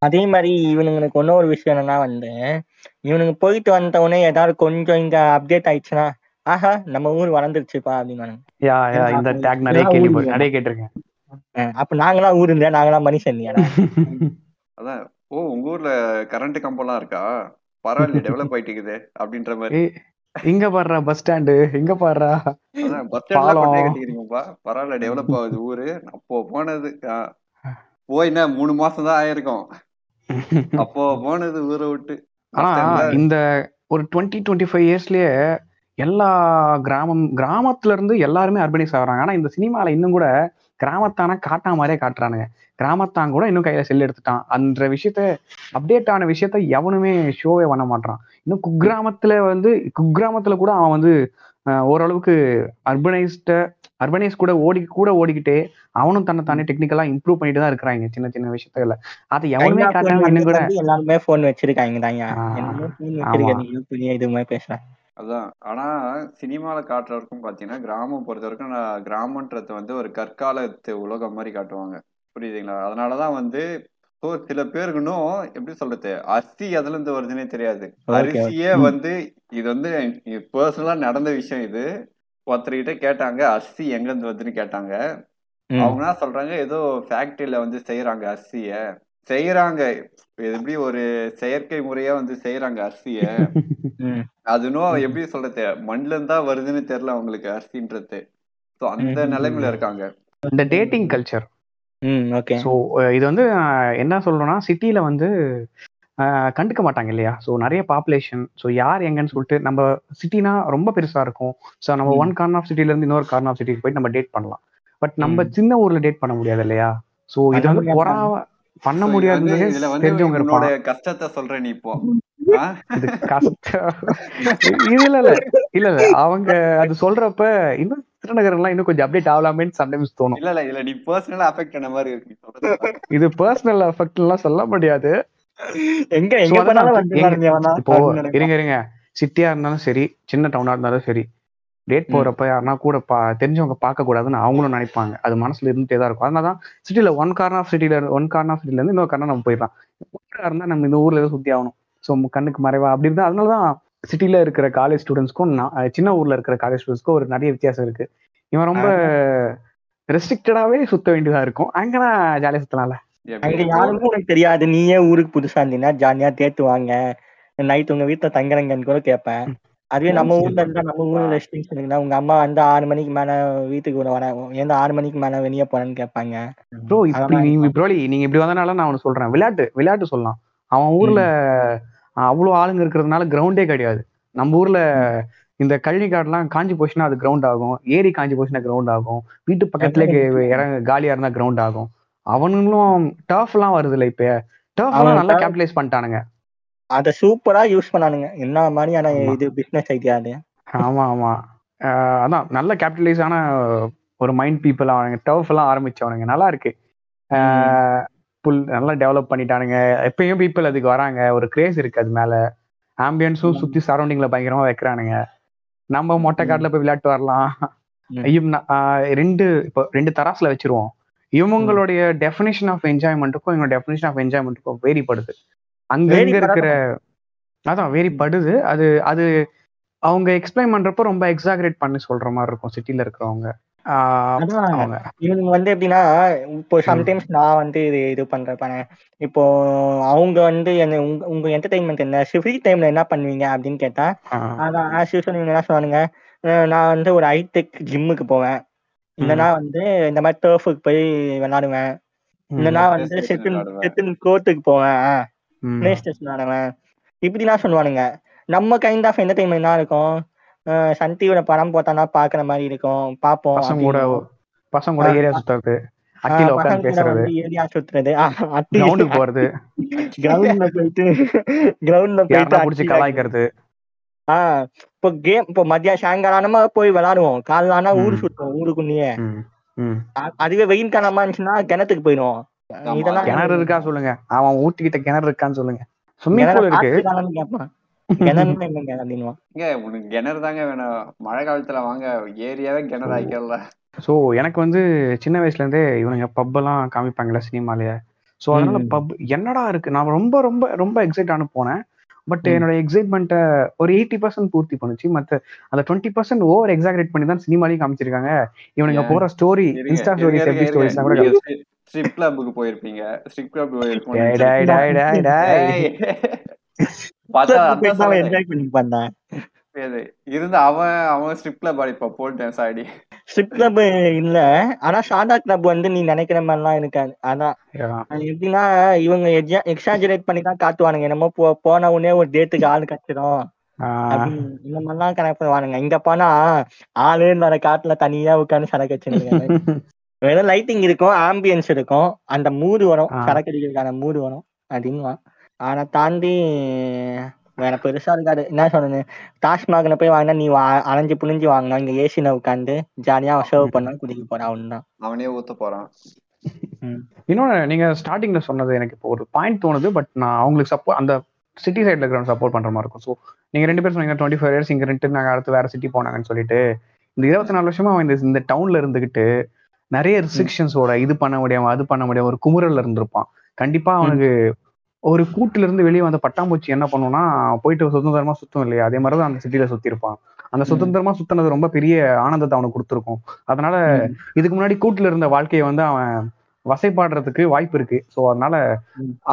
அதே மாதிரி இவனுங்களுக்கு இன்னொரு விஷயம் என்னன்னா வந்து இவனுங்க போயிட்டு வந்த உடனே ஏதாவது கொஞ்சம் இங்க அப்டேட் ஆயிடுச்சுன்னா ஆஹா நம்ம ஊர் வளர்ந்துருச்சுப்பா அப்படின்னு யா யா இந்த டேக் நிறைய இதெல்லாம் கேள்வி ஊருங்க. நிறைய கேட்டிருக்கேன். அப்ப நாங்களாம் ஊர் இல்லையா? நாங்களாம் மனுஷன் அதான் ஓ உங்க ஊர்ல கரண்ட் கம்பம்லாம் இருக்கா? பரவாயில்ல டெவலப் ஆயிட்டு இருக்குது அப்படின்ற மாதிரி. இங்க பாடுறா பஸ் ஸ்டாண்டு இங்க பாடுறா பஸ் கட்டிக்கிறீங்கப்பா. பரவாயில்ல டெவலப் ஆகுது ஊரு. அப்போ போனது போய் என்ன மூணு மாசம் தான் ஆயிருக்கும். அப்போ போனது ஊரை விட்டு. ஆனா இந்த ஒரு டுவெண்ட்டி டுவெண்ட்டி ஃபைவ் இயர்ஸ்லயே எல்லா கிராமம் கிராமத்துல இருந்து எல்லாருமே அர்பனைஸ் ஆகுறாங்க. ஆனா இந்த சினிமால இன்னும் கூட கிராமத்தான காட்டா மாதிரியே காட்டுறானுங்க. கிராமத்தான் கூட இன்னும் கையில செல் எடுத்துட்டான். அந்த விஷயத்த அப்டேட் ஆன விஷயத்த எவனுமே ஷோவே பண்ண மாட்டான் இன்னும் குக்கிராமத்துல வந்து குக்கிராமத்துல கூட அவன் வந்து ஓரளவுக்கு அர்பனைஸ்ட அர்பனைஸ் கூட ஓடி கூட ஓடிக்கிட்டே அவனும் தன்னை தானே டெக்னிக்கலா இம்ப்ரூவ் பண்ணிட்டு தான் இருக்கிறாங்க சின்ன சின்ன விஷயத்துல அது எவனுமே காட்டாம கூட எல்லாருமே போன் வச்சிருக்காங்க தாங்க ஆ, என்னமோ போன் ஆமா. வச்சிருக்கீங்க பெரிய இது மாதிரி பேசுறேன் அதான். ஆனா சினிமால காட்டுற வரைக்கும் பாத்தீங்கன்னா கிராமம் பொறுத்த வரைக்கும் கிராமன்றது வந்து ஒரு கற்காலத்து உலகம் மாதிரி காட்டுவாங்க. புரியுதுங்களா? அதனாலதான் வந்து so சில பேருக்கு இன்னும் எப்படி சொல்றது? அரிசி எதுல இருந்து வருதுன்னே தெரியாது. அரிசியே. வந்து இது வந்து பர்சனலா நடந்த விஷயம் இது. ஒருத்தர்கிட்ட கேட்டாங்க அரிசி எங்க இருந்து வருதுன்னு கேட்டாங்க. ம். அவங்க என்ன சொல்றாங்க ஏதோ ஃபேக்டரியில வந்து செய்யறாங்க அரிசிய செய்யறாங்க எப்படி ஒரு செயற்கை முறையா வந்து செய்யறாங்க அரிசிய ம். அது இன்னும் எப்படி சொல்றது மண்ணுல இருந்தா வருதுன்னு தெரியல அவங்களுக்கு அரிசின்றது சோ அந்த. நிலைமையில இருக்காங்க. இந்த டேட்டிங் கல்ச்சர் ம் ஓகே. ஸோ இது வந்து என்ன சொல்றோம்னா சிட்டியில வந்து கண்டுக்க மாட்டாங்க இல்லையா? ஸோ நிறைய பாப்புலேஷன் ஸோ யார் எங்கன்னு சொல்லிட்டு நம்ம சிட்டினா ரொம்ப பெருசா இருக்கும். ஸோ நம்ம. ஒன் கார்ன் ஆஃப் சிட்டில இருந்து இன்னொரு கார்ன் ஆஃப் சிட்டிக்கு போயிட்டு நம்ம டேட் பண்ணலாம். பட் நம்ம. சின்ன ஊர்ல டேட் பண்ண முடியாது இல்லையா? ஸோ இது வந்து முடியாது. பொறாம பண்ண வந்து தெரிஞ்சவங்க இருப்பான் கஷ்டத்தை சொல்ற நீ இப்போ இதுல இல்ல இல்ல. இல்ல அவங்க அது சொல்றப்ப இன்னும் திருநகர்லாம் இன்னும் கொஞ்சம் அப்டேட் ஆகலாமேன்னு சம்டைம்ஸ் தோணும். இல்ல இல்ல இல்ல. நீ பர்சனலா அஃபெக்ட் பண்ண மாதிரி இருக்கு. இது பர்சனல் எஃபெக்ட் எல்லாம் சொல்ல முடியாது. எங்க எங்க இப்போ. இருங்க இருங்க. சிட்டியா இருந்தாலும் சரி சின்ன டவுனா இருந்தாலும் சரி டேட். போறப்ப யாருன்னா கூட பா தெரிஞ்சவங்க பார்க்க கூடாதுன்னு அவங்களும் நினைப்பாங்க. அது மனசுல இருந்துட்டே தான் இருக்கும். அதனால தான் சிட்டில ஒன் கார்னர் ஆஃப் சிட்டில ஒன் கார்னர் ஆஃப் சிட்டில இருந்து இன்னொரு கார்னர் நம்ம போயிடலாம். ஊரா இருந்தா நம்ம இந்த ஊர்ல ஏதோ சுத்தி ஆகணும். ஸோ கண்ணுக்கு மறைவா அப்படி இருந்தா அதனால தான் சிட்டில இருக்கிற காலேஜ் ஸ்டூடெண்ட்ஸ்க்கும் சின்ன ஊர்ல இருக்கிற காலேஜ் ஸ்டூடெண்ட்ஸ்க்கும் ஒரு நிறைய வித்தியாசம் இருக்கு. இவன் ரொம்ப ரெஸ்ட்ரிக்டடாவே சுத்த வேண்டியதா இருக்கும். அங்கன்னா ஜாலியா சுத்தலாம்ல. யாருமே உனக்கு தெரியாது. நீயே ஊருக்கு புதுசா இருந்தீங்கன்னா ஜாலியா தேத்து வாங்க. நைட் உங்க வீட்டுல தங்குறங்கன்னு கூட கேட்பேன் அதுவே நம்ம ஊர்ல இருந்தா நம்ம ஊர்ல ரெஸ்ட்ரிக்ஷன் இருக்குன்னா உங்க அம்மா வந்து ஆறு மணிக்கு மேல வீட்டுக்கு வர எந்த ஆறு மணிக்கு மேல வெளியே போறேன்னு கேட்பாங்க ப்ரோ இப்படி அதெல்லாம் நீ ப்ரோலி நீங்க இப்படி வந்தனால நான் ஒன்று சொல்றேன். விளையாட்டு விளையாட்டு சொல்லலாம். அவன் ஊர்ல அவ்வளோ ஆளுங்க இருக்கிறதுனால கிரவுண்டே கிடையாது. நம்ம ஊர்ல இந்த கழனி காடுலாம் காஞ்சி போச்சுன்னா அது கிரவுண்ட் ஆகும். ஏரி காஞ்சி போச்சுன்னா கிரவுண்ட் ஆகும். வீட்டு பக்கத்துலேயே இறங்க காலியா இருந்தா கிரவுண்ட் ஆகும். அவனுங்களும் டர்ஃப் எல்லாம் வருது இல்ல இப்ப. டர்ஃப் எல்லாம் நல்லா கேபிட்டலைஸ் பண்ணிட்டானுங்க. அத சூப்பரா யூஸ் பண்ணானுங்க. என்ன மாதிரியான. இது பிசினஸ் ஐடியா அது? ஆமா ஆமா. அதான் நல்ல கேபிட்டலைஸ் ஆன ஒரு மைண்ட் பீப்புள் அவனுங்க டர்ஃப் எல்லாம் ஆரம்பிச்சவனுங்க. நல்லா இருக்கு. புல் நல்லா டெவலப் பண்ணிட்டானுங்க. எப்பயும் பீப்புள் அதுக்கு வராங்க. ஒரு கிரேஸ் இருக்கு அது மேல. ஆம்பியன்ஸும் சுத்தி சரௌண்டிங்ல பயங்கரமா வைக்கிறானுங்க. நம்ம மொட்டை காட்டுல போய் விளையாட்டு வரலாம். ரெண்டு இப்போ ரெண்டு தராசுல வச்சிருவோம். இவங்களுடைய டெஃபினேஷன் ஆஃப் என்ஜாய்மெண்ட்டுக்கும் இவங்க டெஃபினேஷன் ஆஃப் என்ஜாய்மெண்ட்டுக்கும் வேறுபடுது. அங்க இங்க இருக்கிற அதான் வேறுபடுது. அது அது அவங்க எக்ஸ்பிளைன் பண்றப்போ ரொம்ப எக்ஸாகரேட் பண்ணி சொல்ற மாதிரி இருக்கும் சிட்டில இருக்கிறவங்க. இவனுங்க வந்து எப்படின்னா இப்போ சம்டைம்ஸ் நான் வந்து இது இது பண்றேன் இப்போ அவங்க வந்து என்ன உங்க என்டர்டைன்மெண்ட் என்ன? ஃப்ரீ டைம்ல என்ன பண்ணுவீங்க அப்படின்னு கேட்டா அதான் ஆஸ் யூஸ்வல் இவங்க என்ன சொன்னானுங்க நான் வந்து ஒரு ஹைடெக் ஜிம்முக்கு போவேன். இல்லைன்னா வந்து இந்த மாதிரி டர்ஃபுக்கு போய் விளையாடுவேன் இல்லைன்னா வந்து செட்டில். செட்டில் கோர்ட்டுக்கு போவேன். பிளே ஸ்டேஷன் விளையாடுவேன் இப்படிலாம் சொல்லுவானுங்க. நம்ம கைண்ட் ஆஃப் என்டர்டைன்மெண்ட் என்ன இருக்கும். சன் டிவில படம் போட்டானா பாக்குற மாதிரி இருக்கும். பாப்போம் பசங்க கூட. பசங்க கூட ஏரியா சுத்துறது. அட்டில கூட பேசுறது. ஏரியா சுத்துறது. கிரவுண்டுக்கு போறது. கிரவுண்ட்ல போயிட்டு கிரவுண்ட்ல போயிட்டு புடிச்சு அடி கலாய்க்கிறது. ஆஹ் இப்போ கேம் இப்போ மதியம் சாயங்காலமா போய் விளையாடுவோம் காலைல ஆனா ஊர் ம். சுத்துவோம் ஊருக்குள்ளேயே அதுவே வெயில் காலமா இருந்துச்சுன்னா கிணத்துக்கு போயிடுவோம். இதெல்லாம் கிணறு இருக்கா சொல்லுங்க. அவன் ஊட்டிக்கிட்ட கிணறு இருக்கான்னு சொல்லுங்க. ஸ்விம்மிங் கிணறு பூல் இருக்கு. கிணறு தாங்க வேணும். மழை காலத்துல வாங்க ஏரியாவே கிணறு ஆக்கிடல ஸோ எனக்கு வந்து சின்ன வயசுல இருந்தே இவனுங்க பப் எல்லாம் காமிப்பாங்கல்ல சினிமாலயே ஸோ அதனால. பப் என்னடா இருக்கு? நான் ரொம்ப ரொம்ப ரொம்ப எக்ஸைட் ஆன போனேன். பட். என்னோட எக்ஸைட்மெண்ட்டை ஒரு எயிட்டி பர்சன்ட் பூர்த்தி பண்ணுச்சு. மற்ற அந்த டுவெண்ட்டி பர்சன்ட் ஓவர் எக்ஸாகரேட் பண்ணி தான் சினிமாலையும் காமிச்சிருக்காங்க. இவனுங்க? போற ஸ்டோரி இன்ஸ்டா ஸ்டோரிஸ் இருங்க, எப்படி ஸ்டோரிஸ்லாம் கூட ஸ்ட்ரிப் கிளப்புக்கு போயிருப்பீங்க. ஸ்ட்ரிப் கிளப் முடியாது இருந்த அவன் அவன் ஸ்ட்ரிப்ல படிப்பான் போல் டான்ஸ் ஆடி. ஸ்ட்ரிப் கிளப் இல்ல. ஆனா சாதா கிளப் வந்து நீ நினைக்கிற மாதிரிலாம் இருக்காது. அதான் எப்படின்னா இவங்க எக்ஸாஜரேட் பண்ணி தான் காட்டுவானுங்க. என்னமோ போ போன உடனே ஒரு டேட்டுக்கு ஆள் கச்சிடும் இந்த மாதிரிலாம் கனெக்ட் பண்ணுவானுங்க. இங்க போனா ஆளே இல்லாத காட்டுல தனியா உட்காந்து சரக்கு வச்சிருக்காங்க வெறும் லைட்டிங் இருக்கும் ஆம்பியன்ஸ் இருக்கும். அந்த மூடு வரும். சரக்கு அடிக்கிறதுக்கான மூடு வரும். அப்படின்னு ஆனா தாண்டி வேற பெருசா இருக்காது. என்ன சொல்றது டாஸ்மாக்ல போய் வாங்கினா நீ அலைஞ்சு புளிஞ்சு வாங்கினா இங்க ஏசில உட்காந்து ஜாலியா சர்வ் பண்ணா குடிக்க போற அவன் அவனே ஊத்த போறான். இன்னொன்னு நீங்க ஸ்டார்டிங்ல சொன்னது எனக்கு இப்போ ஒரு பாயிண்ட் தோணுது பட் நான் அவங்களுக்கு சப்போர்ட் அந்த சிட்டி சைட்ல இருக்கிறவங்க சப்போர்ட் பண்ற மாதிரி இருக்கும். ஸோ நீங்க ரெண்டு பேரும் சொன்னீங்க டுவெண்ட்டி ஃபைவ் இயர்ஸ் இங்க ரெண்டு நாங்க அடுத்து வேற சிட்டி போனாங்கன்னு சொல்லிட்டு இந்த இருபத்தி நாலு வருஷமா அவன் இந்த இந்த டவுன்ல இருந்துகிட்டு நிறைய ரெஸ்ட்ரிக்ஷன்ஸோட இது பண்ண முடியாம அது பண்ண முடியாம ஒரு குமுறல்ல இருந்திருப்பான். கண்டிப்பா அவனுக்கு ஒரு கூட்டுல இருந்து வெளியே வந்த பட்டாம்பூச்சி என்ன பண்ணும்னா போயிட்டு சுதந்திரமா சுத்தும் இல்லையா? அதே மாதிரி தான் அந்த சிட்டில சுத்தி இருப்பான் அந்த சுதந்திரமா சுத்தினது ரொம்ப பெரிய ஆனந்தத்தை அவனுக்கு கொடுத்துருக்கும். அதனால இதுக்கு முன்னாடி கூட்டுல இருந்த வாழ்க்கையை வந்து அவன் வசைப்பாடுறதுக்கு வாய்ப்பு இருக்கு. ஸோ அதனால.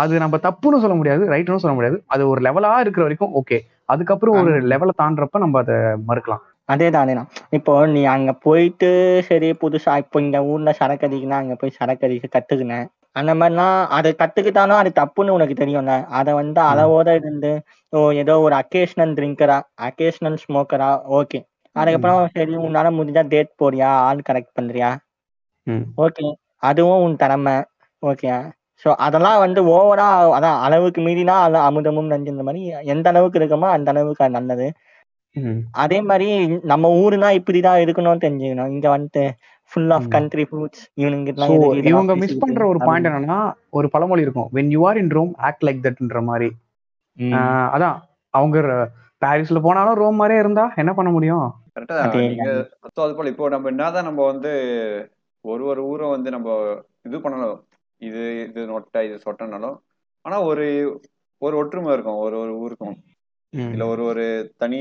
அது நம்ம தப்புன்னு சொல்ல முடியாது ரைட்டுன்னு சொல்ல முடியாது. அது ஒரு லெவலா இருக்கிற வரைக்கும் ஓகே அதுக்கப்புறம் ஒரு லெவலை தாண்டறப்ப நம்ம அதை மறுக்கலாம். அதேதான் அதேதான். இப்போ நீ அங்க போயிட்டு சரி புதுசா இப்போ இந்த ஊர்ல சரக்கு அடிக்கணும் அங்க போய் சரக்கு அடிக்க கத்துக்கினேன். அந்த மாதிரிலாம் அதை கத்துக்கிட்டாலும் அது தப்புன்னு உனக்கு தெரியும்ல. அதை வந்து அளவோட இருந்து ஓ ஏதோ ஒரு அக்கேஷனல் ட்ரிங்கரா அக்கேஷனல் ஸ்மோக்கரா ஓகே அதுக்கப்புறம் சரி உன்னால முடிஞ்சா டேட் போறியா ஆள் கரெக்ட் பண்றியா. ஓகே அதுவும் உன் திறமை ஓகே ஸோ அதெல்லாம் வந்து ஓவரா அதான் அளவுக்கு மீறினா அது அமுதமும் நஞ்சு இந்த மாதிரி எந்த அளவுக்கு இருக்கமோ அந்த அளவுக்கு அது நல்லது. அதே மாதிரி நம்ம ஊருனா இப்படிதான் இருக்கணும்னு தெரிஞ்சுக்கணும். இங்க வந்துட்டு ஃபுல் ஆஃப். கண்ட்ரி ஃப்ரூட்ஸ் இவனுங்க இவங்க மிஸ் பண்ற ஒரு பாயிண்ட் என்னன்னா ஒரு பழமொழி இருக்கும். When you are in Rome act like தட்ன்ற மாதிரி. ஆஹ் அதான். அவங்க பாரிஸ்ல போனாலும் ரோம் மாதிரியே இருந்தா என்ன பண்ண முடியும்? கரெக்டா அது போல இப்போ நம்ம என்னதான் நம்ம வந்து ஒரு ஒரு ஊரை வந்து நம்ம இது பண்ணணும் இது இது நொட்டை இது சொட்டனாலும் ஆனா ஒரு ஒரு ஒற்றுமை இருக்கும். ஒரு ஒரு ஊருக்கும். இல்ல ஒரு ஒரு தனி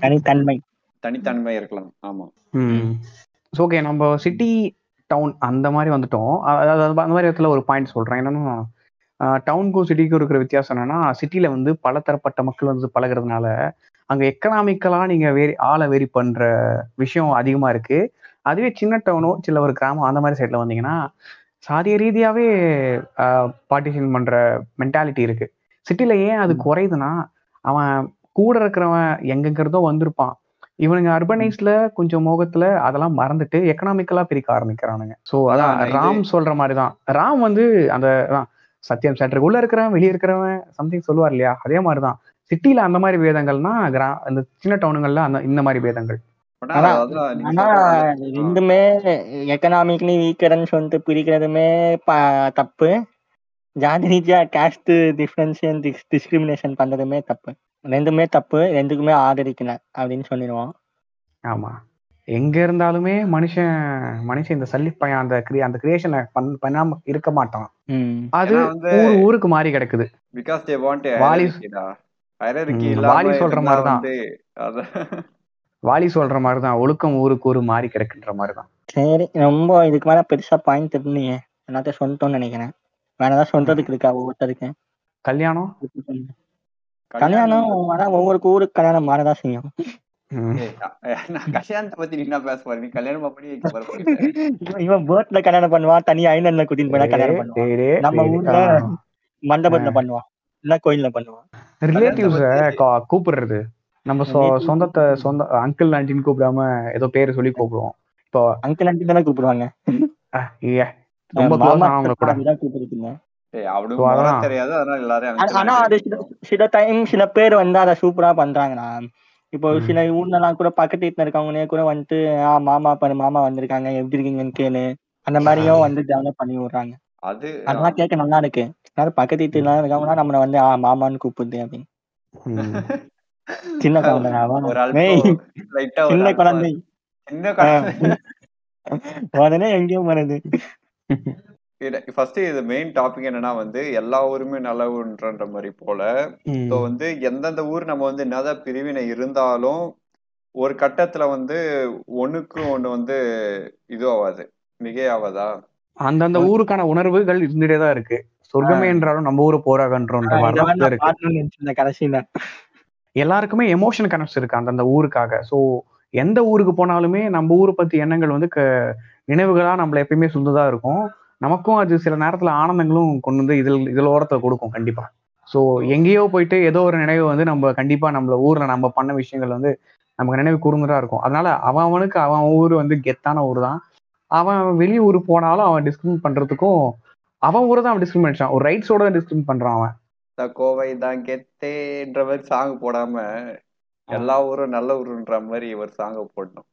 தனித்தன்மை. தனித்தன்மை இருக்கலாம். ஆமா. ஓகே நம்ம சிட்டி டவுன் அந்த மாதிரி வந்துட்டோம். அதாவது அந்த மாதிரி இடத்துல ஒரு பாயிண்ட் சொல்றேன். என்னன்னா டவுனுக்கும் சிட்டிக்கும் இருக்கிற வித்தியாசம் என்னன்னா சிட்டில வந்து பலதரப்பட்ட மக்கள் வந்து பழகுறதுனால அங்க எக்கனாமிக்கலா நீங்க வேரி ஆளை வெரி பண்ற விஷயம் அதிகமா இருக்கு. அதுவே சின்ன டவுனோ சில ஒரு கிராமம் அந்த மாதிரி சைட்ல வந்தீங்கன்னா சாதிய ரீதியாவே பார்ட்டிஷன் பண்ற மென்டாலிட்டி இருக்கு. சிட்டில ஏன் அது குறையுதுன்னா அவன் கூட இருக்கிறவன் எங்கெங்கிறதோ வந்திருப்பான். இவனுங்க அர்பனைஸ்ல கொஞ்சம் மோகத்துல அதெல்லாம் மறந்துட்டு எக்கனாமிக்கலா பிரிக்க ஆரம்பிக்கிறானுங்க. சோ அதான் ராம் சொல்ற மாதிரிதான். ராம் வந்து அந்த அதான் சத்யம் சேட்டருக்கு உள்ள இருக்கிறவன் வெளியே இருக்கிறவன் சம்திங் சொல்லுவார் இல்லையா? அதே மாதிரிதான். சிட்டில அந்த மாதிரி வேதங்கள்னா கிரா அந்த சின்ன டவுனுங்கள்ல அந்த இந்த மாதிரி வேதங்கள். ரெண்டுமே எக்கனாமிக்கலி வீக்கர்னு சொல்லிட்டு பிரிக்கிறதுமே ப- தப்பு. ஜாதி ரீதியா காஸ்ட் டிஃபரன்ஷியன் டிஸ்கிரிமினேஷன் பண்றதுமே தப்பு. ரெண்டுமே தப்பு ரெண்டுக்குமே ஆதரிக்கல அப்படின்னு சொல்லிடுவோம் ஆமா. எங்க இருந்தாலுமே மனுஷன் மனுஷன் இந்த சல்லி பையன் அந்த கிரி அந்த கிரியேஷனை பண் பண்ணாம இருக்க மாட்டான். அது ஊரு ஊருக்கு மாறி கிடக்குது. Because they want Vaali- Vaali சொல்ற. வந்து அதான் வாலி சொல்ற மாதிரிதான். ஒழுக்கம் ஊருக்கு ஊரு மாறி கிடக்குன்ற மாதிரிதான். சரி ரொம்ப இதுக்கு மேல பெருசா பாயிண்ட் இல்லையே எல்லாத்தையும் சொல்லிட்டோம்னு நினைக்கிறேன். வேற ஏதாவது சொல்றதுக்கு இருக்கா ஒவ்வொருத்தருக்கு? கல்யாணம்? கல்யாணம் ஆனா ஒவ்வொரு ஊருக்கு கல்யாணம் மாறதான் செய்யும். ம். ஏய், அ- நான் கல்யாணத்தை பத்தி நீ என்ன பேச கல்யாணம் பண்ணி. இவன் பேர்ட்ல கல்யாணம் பண்ணுவான் தனி ஐநன்ல கூட்டிட்டு போய் கல்யாணம் பண்ணுவான் நம்ம ஊர்ல. மண்டபத்துல பண்ணுவான் இல்ல கோயில்ல பண்ணுவான் ரிலேட்டிவ்ஸ கூப்பிடுறது. நம்ம. சொந்தத்தை சொந்த அங்கிள் ஆண்டின்னு கூப்பிடாம ஏதோ பேரு சொல்லி கூப்பிடுவோம். இப்போ அங்கிள் ஆண்டி தானே கூப்பிடுவாங்க. ரொம்ப க்ளோஸ் கூட. கூப்பிடுறீங்க சில டைம் சில பேர் வந்து அதை சூப்பரா பண்றாங்கண்ணா. இப்போ ம். சில ஊர்லலாம் கூட பக்கத்து வீட்டுல இருக்கவங்களே கூட வந்துட்டு ஆ மாமா பாரு மாமா வந்திருக்காங்க எப்படி இருக்கீங்கன்னு கேளு. அந்த மாதிரியும் வந்து டெவலப் பண்ணி விடுறாங்க. அது அதெல்லாம் கேட்க நல்லா இருக்கு. பக்கத்து வீட்டுல இருக்கவங்கன்னா நம்மள வந்து ஆ மாமான்னு கூப்பிடுது அப்படின்னு. சின்ன குழந்தை. சின்ன குழந்தை. உடனே எங்கேயோ வருது ஃபர்ஸ்ட் இது மெயின் டாபிக் என்னன்னா வந்து எல்லா ஊருமே நல்ல ஊருன்ற மாதிரி போல. ஸோ வந்து எந்தெந்த ஊர் நம்ம வந்து என்னதான் பிரிவினை இருந்தாலும் ஒரு கட்டத்துல வந்து ஒண்ணுக்கு ஒண்ணு வந்து இது ஆகாது மிகை ஆகாதா அந்தந்த ஊருக்கான உணர்வுகள் இருந்துட்டே தான் இருக்கு. சொர்க்கமே என்றாலும் நம்ம ஊரு போராகன்றோன்ற மாதிரி கடைசியில. எல்லாருக்குமே எமோஷன் கனெக்ட்ஸ் இருக்கு அந்தந்த ஊருக்காக. ஸோ எந்த ஊருக்கு போனாலுமே நம்ம ஊரை பத்தி எண்ணங்கள் வந்து க நினைவுகளா நம்மள எப்பயுமே சுந்ததா இருக்கும். நமக்கும் அது சில நேரத்துல ஆனந்தங்களும் கொண்டு வந்து இதில் இதில் ஓரத்தை கொடுக்கும் கண்டிப்பா. ஸோ எங்கேயோ போயிட்டு ஏதோ ஒரு நினைவு வந்து நம்ம கண்டிப்பா நம்மள ஊர்ல நம்ம பண்ண விஷயங்கள் வந்து நமக்கு நினைவு கூர்ந்துதா இருக்கும். அதனால அவன் அவனுக்கு அவன் ஊர் வந்து கெத்தான ஊர் தான். அவன் வெளியூர் போனாலும் அவன் டிஸ்கிரிமினேட் பண்றதுக்கும் அவன் ஊரை தான் அவன் டிஸ்கிரிமினேட் பண்றான். ஒரு ரைட்ஸோட தான் டிஸ்கிரிமினேட் பண்றான் அவன். கோவை தான் கெத்தேன்ற மாதிரி சாங் போடாம எல்லா ஊரும் நல்ல ஊருன்ற மாதிரி ஒரு சாங்க போடணும்.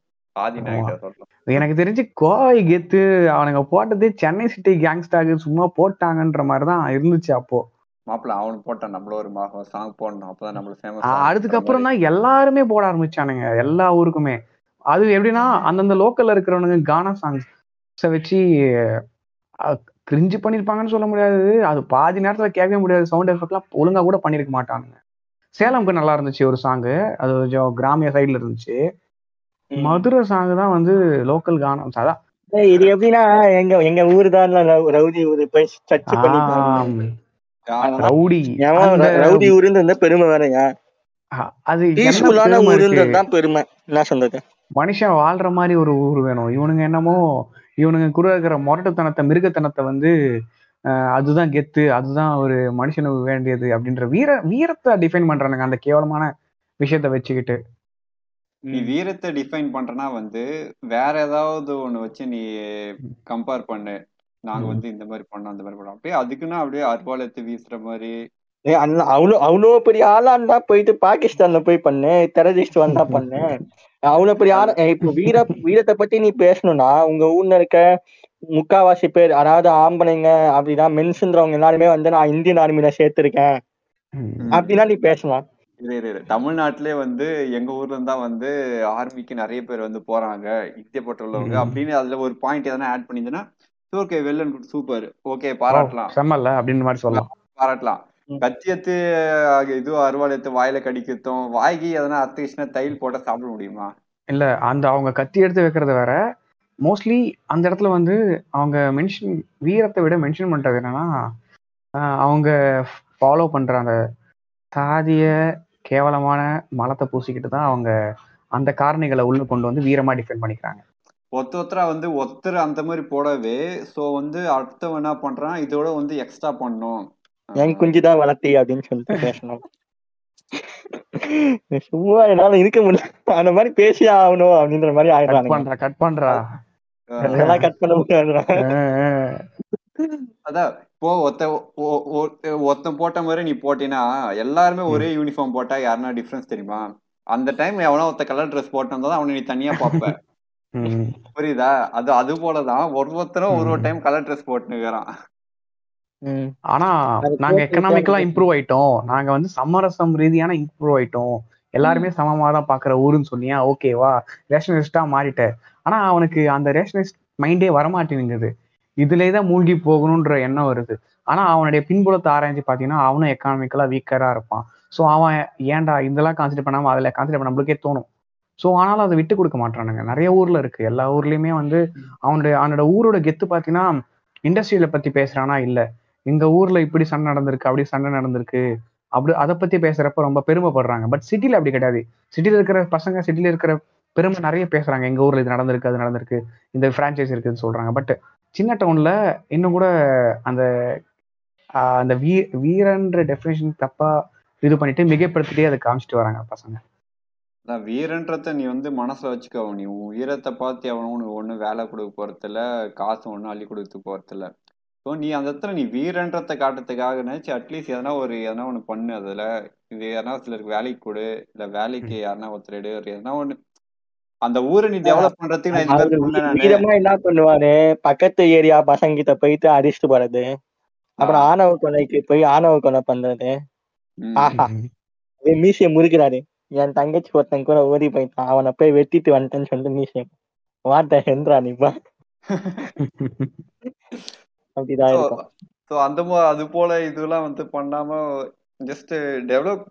எனக்கு தெரிஞ்சு கோவை கெத்து அவனுங்க போட்டது சென்னை சிட்டி கேங்ஸ்டாக்கு சும்மா போட்டாங்கன்ற மாதிரி தான் இருந்துச்சு அப்போ. மாப்பிள்ள அவனுக்கு போட்டான் நம்மள ஒரு மாசம் சாங் போடணும் அப்பதான் நம்மளுக்கு ஆஹ் ஃபேமஸ் அதுக்கப்புறம் தான் எல்லாருமே போட ஆரம்பிச்சானுங்க எல்லா ஊருக்குமே. அது எப்படின்னா அந்தந்த லோக்கல்ல இருக்கிறவனுங்க கானா சாங்ஸ் வச்சு கிரிஞ்சு பண்ணிருப்பாங்கன்னு சொல்ல முடியாது. அது பாதி நேரத்துல கேட்கவே முடியாது. சவுண்ட் எஃபெக்ட்லாம் ஒழுங்கா கூட பண்ணிருக்க மாட்டானுங்க. சேலம்க்கு நல்லா இருந்துச்சு ஒரு சாங்கு அது கொஞ்சம் கிராமிய சைடுல இருந்துச்சு. மதுரை சாங் தான் வந்து லோக்கல் கானம். அதான் இது எப்படின்னா எங்க எங்க ஊரு தான் ரவுடி ஊரு போய் சர்ச் பண்ணி ரவுடி. ரவுடி ஊருன்னு இருந்தா பெருமை அ- அது பீஸ்ஃபுல்லான ஊருன்றது? தான் பெருமை. என்ன சொல்றது? மனுஷன் வாழ்ற மாதிரி ஒரு ஊர் வேணும். இவனுங்க என்னமோ இவனுங்க கூட இருக்கிற முரட்டுத்தனத்தை மிருகத்தனத்தை வந்து அதுதான் கெத்து அதுதான் ஒரு மனுஷனுக்கு வேண்டியது அப்படின்ற வீர வீரத்தை டிஃபைன் பண்றானுங்க அந்த கேவலமான விஷயத்த வச்சுக்கிட்டு. நீ வீரத்தை டிஃபைன் பண்றனா வந்து வேற ஏதாவது ஒண்ணு வச்சு நீ கம்பேர் பண்ணு. நாங்க. வந்து இந்த மாதிரி பண்ணோம் அந்த மாதிரி பண்ணோம். அப்படியே அதுக்குன்னா அப்படியே அருவாள் எடுத்து வீசுற மாதிரி. அவ்வளவு அவ்வளவு பெரிய ஆளா இருந்தா போயிட்டு பாகிஸ்தான்ல போய் பண்ணு. டெரரிஸ்ட் வந்தா பண்ணு. அவ்வளவு பெரிய ஆள இப்போ வீர வீரத்தை பத்தி நீ பேசணும்னா உங்க ஊர்ல இருக்க முக்காவாசி பேர் அதாவது ஆம்பளைங்க அப்படிதான் மென்ஸ்ன்றவங்க எல்லாருமே வந்து நான் இந்தியன் ஆர்மில சேர்த்திருக்கேன். அப்படின்னா நீ பேசலாம். தமிழ்நாட்டிலே வந்து எங்க ஊர்ல இருந்தா வந்து ஆர்மிக்கு நிறைய பேர் வந்து போறாங்க இந்திய உள்ளவங்க. அப்படின்னு அதுல ஒரு பாயிண்ட் எதனா add பண்ணிருந்தேன்னா okay well and good super okay பாராட்டலாம். செம்மல்ல அப்படின்னு மாதிரி சொல்லலாம். பாராட்டலாம். ம். கத்தி எடுத்து அஹ், இது அருவாள் எடுத்து வாயில கடிக்கிறதும் வாய்க்கு எதனா அர்த்தகிருஷ்ணா தையல் போட்டா சாப்பிட முடியுமா? இல்ல அந்த அவங்க கத்தி எடுத்து வைக்கிறது வேற. மோஸ்ட்லி அந்த இடத்துல வந்து அவங்க மென்ஷன் வீரத்தை விட மென்ஷன் பண்றது என்னன்னா அவங்க ஃபாலோ பண்ற அந்த சாதிய கேவலமான மலத்தை பூசிக்கிட்டு தான் அவங்க அந்த காரணிகளை உள்ள கொண்டு வந்து வீரமா டிஃபைன் பண்ணிக்கிறாங்க. ஒத்த ஒத்தரா வந்து ஒருத்தர் அந்த மாதிரி போடவே சோ வந்து அடுத்தவன் என்ன பண்றான்? இதோட வந்து எக்ஸ்ட்ரா பண்ணும். என் குஞ்சு தான் வளர்த்தி அப்படின்னு சொல்லிட்டு பேசணும். சும்மா என்னால இருக்க முடியல. அந்த மாதிரி பேசி ஆகணும் அப்படின்ற மாதிரி கட் ஆயிடுறாங்க பண்றா கட் பண்றா. அஹ், அதெல்லாம் கட் பண்ண முடியாது. அதான் இப்போ ஒத்த ஒருத்தன் போட்ட மாதிரி நீ போட்டினா எல்லாருமே ஒரே யூனிஃபார்ம் போட்டா யாருன்னா டிஃபரன்ஸ் தெரியுமா? அந்த டைம் எவனோ ஒருத்த கலர் ட்ரெஸ் போட்டிருந்தா அவனை நீ தனியா பார்ப்ப. ம். புரியுதா? அது அது போலதான் ஒரு ஒருத்தரும் ஒரு ஒரு. டைம் கலர் ட்ரெஸ் போட்டுக்கிறான் ம். ஆனா நாங்க எக்கனாமிக்கலா. இம்ப்ரூவ் ஆயிட்டோம். நாங்க வந்து சமரசம் ரீதியான இம்ப்ரூவ் ஆயிட்டோம். எல்லாருமே சமமா தான் பாக்குற ஊருன்னு சொன்னியா? ஓகேவா ரேஷனலிஸ்டா மாறிட்ட. ஆனா அவனுக்கு அந்த ரேஷனலிஸ்ட் மைண்டே வரமாட்டேங்குது. இதுலயே தான் மூழ்கி போகணுன்ற எண்ணம் வருது. ஆனா அவனுடைய பின்புலத்தை ஆராய்ஞ்சு பாத்தீங்கன்னா அவனும் எக்கனாமிக்கலா வீக்கரா இருப்பான். ஸோ அவன் ஏன்டா இதெல்லாம் கான்சென்ட்ரேட் பண்ணாம அதில் கான்சென்ட்ரேட் பண்ண நம்மளுக்கே தோணும். ஸோ ஆனாலும் அதை விட்டு கொடுக்க மாட்டானுங்க நிறைய ஊர்ல இருக்கு. எல்லா ஊர்லயுமே வந்து அவனுடைய அவனோட ஊரோட கெத்து பாத்தீங்கன்னா இண்டஸ்ட்ரியில பத்தி பேசுறானா? இல்ல. இந்த ஊர்ல இப்படி சண்டை நடந்திருக்கு அப்படி சண்டை நடந்திருக்கு. அப்படி அதை பத்தி பேசுறப்ப ரொம்ப பெருமைப்படுறாங்க. பட் சிட்டில அப்படி கிடையாது. சிட்டில இருக்கிற பசங்க சிட்டியில் இருக்கிற பெருமை நிறைய பேசுறாங்க. எங்க ஊர்ல இது நடந்திருக்கு அது நடந்திருக்கு. இந்த ஃப்ரான்ச்சைஸ் இருக்குன்னு சொல்றாங்க. பட் சின்ன டவுன்ல இன்னும் கூட அந்த அந்த வீ வீரன்ற டெஃபினேஷன் தப்பா இது பண்ணிட்டு மிகைப்படுத்திட்டே அதை காமிச்சிட்டு வராங்க பசங்க. அதான் வீரன்றத நீ வந்து மனசுல வச்சுக்கோ. நீ உன் வீரத்தை பார்த்து உனக்கு ஒன்றும் வேலை கொடுக்க போறதில்ல காசு ஒன்றும் அள்ளி கொடுக்க போறதில்ல. ஸோ நீ அந்த இடத்துல நீ வீரன்றத்தை காட்டுறதுக்காக நினைச்சு அட்லீஸ்ட் எதனா ஒரு எதனா ஒன்று பண்ணு. அதுல இது யாருனா சிலருக்கு வேலைக்கு கொடு. இல்லை வேலைக்கு யாருனா ஒருத்தர் எடு ஒரு எதனா ஒன்று அந்த ஊரை நீ டெவலப் பண்றதுக்கு நான் பண்ணேன் என்ன பண்ணுவாரு? பக்கத்து ஏரியா பசங்க கிட்ட போயிட்டு அடிச்சுட்டு போறது அப்புறம் ஆணவ கொலைக்கு போய் ஆணவ கொலை பண்றது. ஆஹா. மீசிய முறுக்கிறாரு. என் தங்கச்சி ஒருத்தன் கூட ஓடி போயிட்டான். அவனை போய் வெட்டிட்டு வந்துட்டேன்னு சொல்லிட்டு மீசியம் வாட்ட என்றா நீப்பா அப்படிதான் ஸோ இருக்கும். ஸோ அந்த அது போல இதெல்லாம் வந்து பண்ணாம ஜஸ்ட் டெவலப்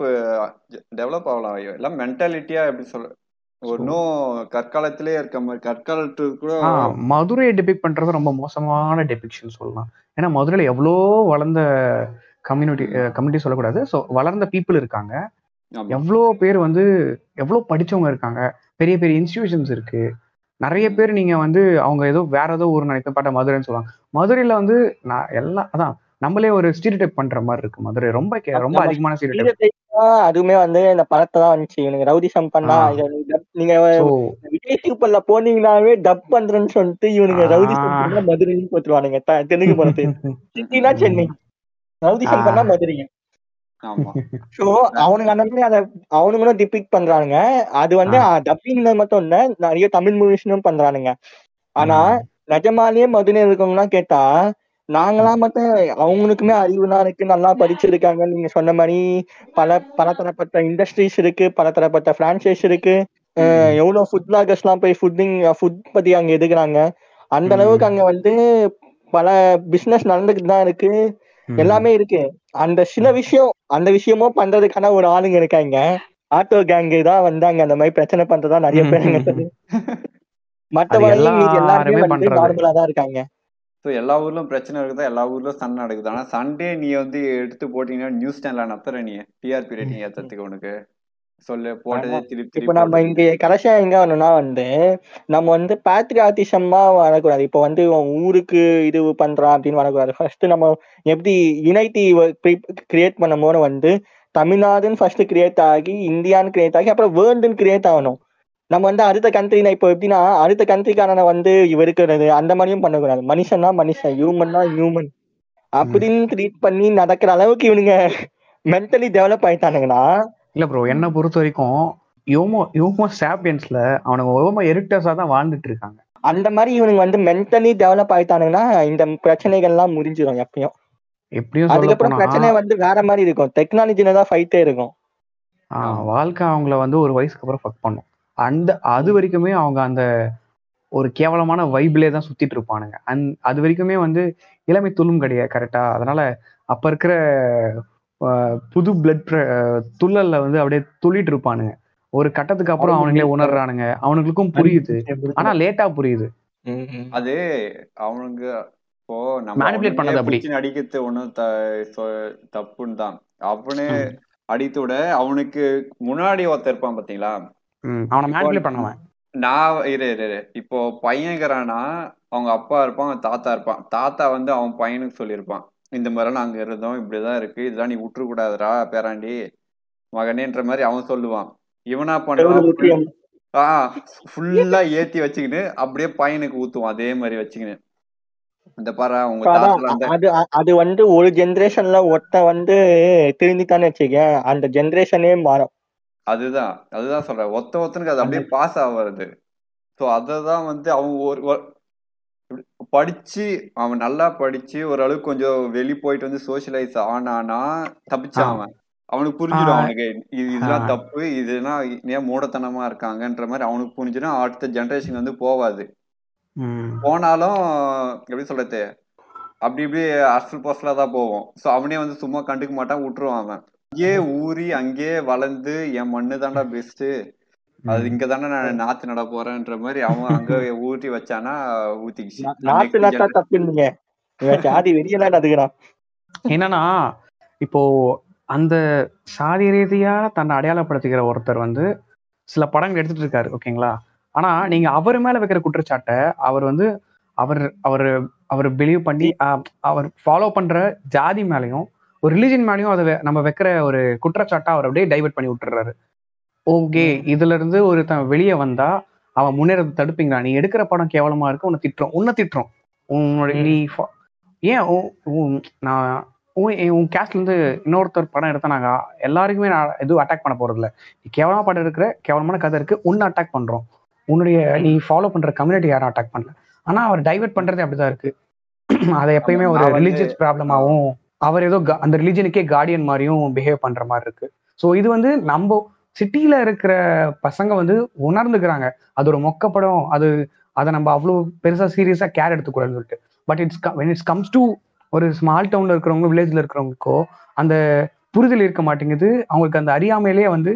டெவலப் ஆகலாம். எல்லாம் மென்டாலிட்டியா எப்படி சொல்ல ஒன்றும் கற்காலத்திலே இருக்க மாதிரி கற்காலத்து கூட ஆ மதுரையை டெபிக் பண்றது ரொம்ப மோசமான டெபிக்ஷன் சொல்லலாம். ஏன்னா மதுரையில எவ்வளோ வளர்ந்த கம்யூனிட்டி கம்யூனிட்டி சொல்லக்கூடாது. ஸோ வளர்ந்த பீப்புள் இருக்காங்க. எவ்வளோ பேர் வந்து எவ்வளோ படிச்சவங்க இருக்காங்க. பெரிய பெரிய இன்ஸ்டிடியூஷன்ஸ் இருக்கு. நிறைய. பேர் நீங்க வந்து அவங்க ஏதோ வேற ஏதோ ஊர் நினைக்க பாட்ட மதுரைன்னு சொல்லுவாங்க. மதுரையில வந்து நான் எல்லாம் அதான் நம்மளே ஒரு ஸ்டீரியோடைப் பண்ற மாதிரி இருக்கு மதுரை. ரொம்ப ரொம்ப அதிகமான ஸ்டீரியோடைப் அதுவுமே வந்து இந்த படத்தை தான் வந்துச்சு. பண்ணா ஆ. இதை நீங்க விஜய் டியூப்ல போனீங்கன்னாவே டப் பண்றேன்னு சொல்லிட்டு இவனுங்க ரவுடிசம் பண்ணா மதுரைன்னு போட்டுருவானுங்க. தெலுங்கு படத்தை. சிட்டினா சென்னை. ரவுடிசம் பண்ணா மதுரை ஆமா. சோ அவனுங்க அந்த மாதிரி அத அவனுங்களும் டிபிக் பண்றானுங்க. அது வந்து டப்பிங்ல மட்டும் இல்ல நிறைய தமிழ் மூவிஸ்னும் பண்றானுங்க. ஆனா நிஜமாலேயே மதுரை இருக்கவங்கலாம் கேட்டா நாங்களாம் மட்டும் அவங்களுக்குமே அறிவுலாம் இருக்கு. நல்லா படிச்சிருக்காங்க நீங்க சொன்ன மாதிரி பல பலதரப்பட்ட இண்டஸ்ட்ரீஸ் இருக்கு பலதரப்பட்ட பிரான்ச்சைஸ் இருக்கு. அஹ் எவ்வளவு ஃபுட் பிளாகர்ஸ் எல்லாம் போய் ஃபுட்டிங் ஃபுட் பத்தி அங்க எடுக்கிறாங்க. அந்த. அளவுக்கு அங்க வந்து பல பிசினஸ் நடந்துகிட்டு தான் இருக்கு. எல்லாமே இருக்கு. அந்த சில விஷயம் அந்த விஷயமும் பண்றதுக்கான ஒரு ஆளுங்க இருக்காங்க. ஆட்டோ கேங்கு தான் வந்து அங்க அந்த மாதிரி பிரச்சனை பண்றதா நிறைய பேர் மீதி எல்லாருமே. நார்மலா தான் இருக்காங்க. ஸோ எல்லா ஊர்லயும் பிரச்சனை இருக்குதா? எல்லா ஊர்லயும் சண்டை நடக்குது? ஆனா சண்டே நீ வந்து எடுத்து போட்டீங்கன்னா நியூஸ் சேனல்ல நத்துற நீ. டிஆர்பி ரேட்டிங் ஏத்தறதுக்கு உனக்கு. சொல்லு போட்டதே. திருப்பி இப்ப நம்ம. இங்க கடைசியா எங்க வரணும்னா வந்து நம்ம வந்து பேட்ரியாட்டிசமா வரக்கூடாது. இப்ப வந்து ஊருக்கு இது பண்றான் அப்படின்னு வரக்கூடாது. ஃபர்ஸ்ட் நம்ம எப்படி யுனைட்டி கிரியேட் பண்ணும் போது வந்து தமிழ்நாடுன்னு ஃபர்ஸ்ட் கிரியேட் ஆகி இந்தியான்னு கிரியேட் ஆகி அப்புறம் வேர்ல்டுன்னு கிரியேட் ஆகணும். நம்ம வந்து அடுத்த கண்ட்ரினா இப்போ எப்படின்னா அடுத்த கண்ட்ரிக்காரனை வந்து இருக்கிறது அந்த மாதிரியும் பண்ணக்கூடாது. மனுஷன்னா மனுஷன் ஹியூமன்னா ஹியூமன் அப்படின்னு ட்ரீட் பண்ணி நடக்கிற அளவுக்கு இவனுங்க மென்டலி டெவலப் ஆயிட்டானுங்கன்னா இல்ல ப்ரோ என்ன பொறுத்த வரைக்கும் யோமோ யோமோ சாப்பியன்ஸ்ல அவனுங்க ஓமோ எரிக்டர்ஸா தான் வாழ்ந்துட்டு இருக்காங்க. அந்த மாதிரி இவனுங்க வந்து மென்டலி டெவலப் ஆயிட்டானுங்கன்னா இந்த பிரச்சனைகள்லாம் முடிஞ்சிடும் எப்பயும். எப்படியும் அதுக்கப்புறம் பிரச்சனை வந்து வேற மாதிரி இருக்கும். டெக்னாலஜில தான் ஃபைட்டே இருக்கும். வாழ்க்கை அவங்கள வந்து ஒரு வயசுக்கு அப்புறம் ஃபக் பண்ணும். அந்த அது வரைக்குமே அவங்க அந்த ஒரு கேவலமான வைப்லே தான் சுத்திட்டு இருப்பானுங்க. அந் அது வரைக்குமே வந்து இளமை துள்ளும் கிடையாது கரெக்டா அதனால அப்ப இருக்கிற புது பிளட் துள்ளல்ல வந்து அப்படியே துள்ளிட்டு இருப்பானுங்க. ஒரு கட்டத்துக்கு அப்புறம் அவனுங்களே உணர்றானுங்க. அவனுங்களுக்கும் புரியுது. ஆனா லேட்டா புரியுது. அது அவனுங்க இப்போ நம்ம Manipulate பண்ணது அப்படி. பிடிச்சி நடிக்கிறது ஒண்ணும் த சொ- தப்புன்னு தான். அவனே அடித்து விட அவனுக்கு முன்னாடி ஒருத்தன் இருப்பான் பாத்தீங்களா அவனை மேனிபுலேட் பண்ணவன். நான் இரு இரு இரு. இப்போ பையன்கிறானா அவங்க அப்பா இருப்பான் அவன் தாத்தா இருப்பான். தாத்தா வந்து அவன் பையனுக்கு சொல்லியிருப்பான். இந்த மாதிரிலாம் நாங்க இருந்தோம் இப்படிதான் இருக்கு. இதெல்லாம் நீ விட்டுற கூடாதுடா பேராண்டி. மகனேன்ற மாதிரி அவன் சொல்லுவான். இவனா பண்ணுவான். ஆஹ் ஃபுல்லா ஏத்தி வச்சுக்கின்னு அப்படியே பையனுக்கு ஊத்துவான் அதே மாதிரி வச்சுக்கின்னு. இந்த பாரு உங்க அதான், தாத்தா அந்த அது அது வந்து ஒரு ஜெனரேஷன்ல ஒருத்த வந்து திருந்தித்தானே வச்சுக்க அந்த ஜெனரேஷனே மாறும். அதுதான் அதுதான் சொல்றேன். ஒத்த ஒத்தனுக்கு அது அப்படியே பாஸ் ஆகுறது ஸோ அததான் வந்து அவன் ஒரு படிச்சு அவன் நல்லா படிச்சு ஓரளவுக்கு கொஞ்சம் வெளி போயிட்டு வந்து சோஷியலைஸ் ஆனானா தப்பிச்சான். அவன். அவனுக்கு புரிஞ்சிடும். அவனுக்கு. இது இதெல்லாம். தப்பு இதெல்லாம் ஏன் மூடத்தனமா இருக்காங்கன்ற மாதிரி அவனுக்கு புரிஞ்சிடும். அடுத்த ஜெனரேஷன் வந்து போவாது. போனாலும் எப்படி சொல்றது? அப்படி இப்படி அரசல் பொசலா தான் போவோம். சோ அவனே வந்து சும்மா கண்டுக்க மாட்டான் விட்டுருவான் அவன். அங்கேயே ஊறி அங்கேயே வளர்ந்து என் மண்ணு தாண்டா பெஸ்ட் அது இங்க தானே நான் நாத்து நட போறேன்ற மாதிரி அவன் அங்க ஊட்டி வச்சானா ஊத்திக்கிச்சு. நா- நாட்டு நாட்டா தப்பு இல்லைங்க ஜாதி வெறியெல்லாம் நதுக்குறான் என்னன்னா இப்போ அந்த சாதி ரீதியா தன்னை அடையாளப்படுத்திக்கிற ஒருத்தர் வந்து சில படங்கள் எடுத்துட்டு இருக்காரு ஓகேங்களா? ஆனா நீங்க அவர் மேல வைக்கிற குற்றச்சாட்டை அவர் வந்து அவர் அவர் அவர் பிலீவ் பண்ணி அவர் ஃபாலோ பண்ற ஜாதி மேலயும் ஒரு ரிலிஜன் மேலயும் அதை நம்ம வைக்கிற ஒரு குற்றச்சாட்டை அவர் அப்படியே டைவர்ட் பண்ணி விட்டுறாரு ஓகே இதுல இருந்து ஒருத்தன் வெளியே வந்தா அவன் முன்னேறதை தடுப்பீங்களா? நீ எடுக்கிற படம் கேவலமா இருக்கு உன்னை திட்டுறோம். உன்னை திட்டுறோம். உன்னுடைய நீ ஏன் நான் உன் கேஸ்ட்ல இருந்து இன்னொருத்தர் படம் எடுத்தா நாங்க எல்லாருக்குமே நான் எதுவும் அட்டாக் பண்ண போறது இல்ல நீ கேவலமா படம் இருக்கிற கேவலமான கதை இருக்கு உன்னை அட்டாக் பண்றோம். உன்னுடைய நீ ஃபாலோ பண்ற கம்யூனிட்டி யாரும் அட்டாக் பண்ணல. ஆனா அவர் டைவர்ட் பண்றதே அப்படிதான் இருக்கு. அதை எப்பயுமே ஒரு ரிலீஜியஸ் ப்ராப்ளமாவும் அவர் ஏதோ அந்த ரிலீஜனுக்கே கார்டியன் மாதிரியும் பிஹேவ் பண்ற மாதிரி இருக்கு. ஸோ இது வந்து நம்ம சிட்டியில இருக்கிற பசங்க வந்து உணர்ந்துக்கிறாங்க. அது ஒரு மொக்க படம். அது அதை நம்ம அவ்வளோ பெருசா சீரியஸா கேர் எடுத்துக்கூடாதுன்னு சொல்லிட்டு. But it's when it's comes to ஒரு ஸ்மால் டவுன்ல இருக்கிறவங்க வில்லேஜ்ல இருக்கிறவங்களுக்கோ அந்த புரிதல் இருக்க மாட்டேங்குது. அவங்களுக்கு அந்த அறியாமையிலேயே வந்து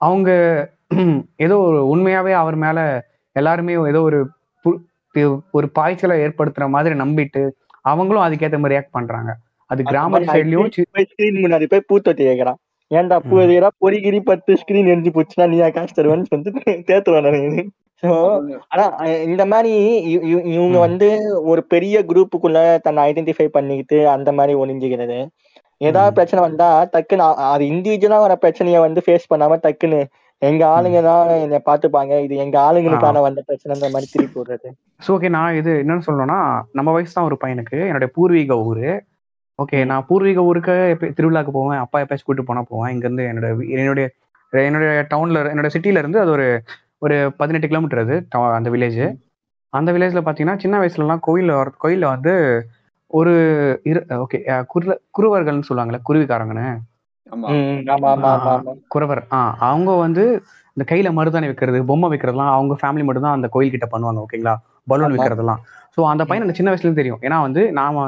அவங்க ஏதோ ஒரு உண்மையாவே அவர் மேல எல்லாருமே ஏதோ ஒரு பு- ஒரு பாய்ச்சலை ஏற்படுத்துற மாதிரி நம்பிட்டு அவங்களும் அதுக்கேற்ற மாதிரி ரியாக்ட் பண்றாங்க. அது கிராம சைட்லயும் ஸ்கிரீன் முன்னாடி போய் பூத்தொட்டி கேக்குறான். ஏன்டா ம். பூதியரா பொறிகிரி பத்து ஸ்கிரீன் எரிஞ்சு போச்சுன்னா நீயா காசு தருவேன்னு சொல்லிட்டு தேத்துருவேன் ஆனா இந்த மாதிரி இவங்க. வந்து ஒரு பெரிய குரூப்புக்குள்ள தன்னை ஐடென்டிஃபை பண்ணிக்கிட்டு அந்த மாதிரி ஒளிஞ்சுக்கிறது ஏதாவது. பிரச்சனை வந்தா டக்குன்னு அது இண்டிவிஜுவலா வர பிரச்சனைய வந்து ஃபேஸ் பண்ணாம டக்குன்னு எங்க. ஆளுங்க தான் என்னை பாத்துப்பாங்க இது எங்க ஆளுங்களுக்கான வந்த பிரச்சனைன்ற மாதிரி திருப்பி விடுறது. ஸோ ஓகே நான் இது என்னன்னு சொல்லணும்னா நம்ம வயசு தான் ஒரு பையனுக்கு. என்னுடைய பூர்வீக ஊர். ஓகே நான் பூர்வீக ஊருக்கு எப்ப திருவிழாக்கு போவேன். அப்பா எப்பயாச்சும் கூட்டு போனா போவேன். இங்கேருந்து என்னோட என்னுடைய என்னுடைய டவுன்ல என்னோட சிட்டில இருந்து அது ஒரு ஒரு பதினெட்டு கிலோமீட்டர் அது town- அந்த வில்லேஜ் அந்த வில்லேஜ்ல பாத்தீங்கன்னா சின்ன வயசுலலாம் கோயில்ல வர கோயில்ல வந்து ஒரு இரு ஓகே குரு குருவர்கள்னு சொல்லுவாங்கல்ல குருவிக்காரங்கன்னு. குறவர். ஆ அவங்க வந்து இந்த கையில மருதாணி வைக்கிறது பொம்மை வைக்கிறதுலாம் அவங்க ஃபேமிலி மட்டும் தான் அந்த கோயில் கிட்ட பண்ணுவாங்க ஓகேங்களா பலூன் ஆமா. வைக்கிறதெல்லாம். ஸோ அந்த பையன் எனக்கு சின்ன வயசுல இருந்து தெரியும். ஏன்னா வந்து நாம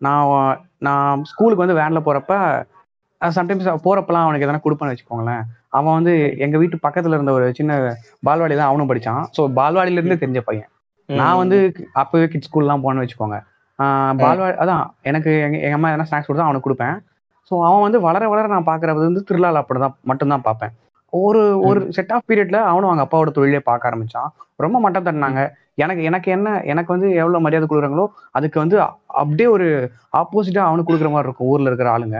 நான் நான் ஸ்கூலுக்கு வந்து வேன்ல போறப்ப சம்டைம்ஸ் போறப்பெல்லாம் அவனுக்கு எதனா கொடுப்பேன்னு வச்சுக்கோங்களேன். அவன் வந்து ம் எங்க வீட்டு பக்கத்துல இருந்த ஒரு சின்ன பால்வாடி தான் அவனும் படிச்சான். ஸோ பால்வாடியில இருந்தே ம் தெரிஞ்ச பையன். நான் வந்து அப்பவே கிட் ஸ்கூல்லாம் போனேன்னு வச்சுக்கோங்க. பால்வாடி அதான் எனக்கு எங்க எங்க அம்மா எதனா ஸ்நாக்ஸ் கொடுத்தா அவனுக்கு கொடுப்பேன். ஸோ அவன் வந்து வளர வளர நான் பார்க்கறது வந்து திருவிழாவில் அப்படிதான் மட்டும்தான் பார்ப்பேன். ஒரு ஒரு செட் ஆஃப் பீரியட்ல அவனும் அவங்க அப்பாவோட தொழிலே பார்க்க ஆரம்பிச்சான். ரொம்ப மட்டம் தட்டினாங்க. எனக்கு எனக்கு என்ன எனக்கு வந்து எவ்வளவு மரியாதை கொடுக்குறாங்களோ அதுக்கு வந்து அப்படியே ஒரு ஆப்போசிட்டா அவனுக்கு கொடுக்குற மாதிரி இருக்கும். ஊர்ல இருக்கிற ஆளுங்க.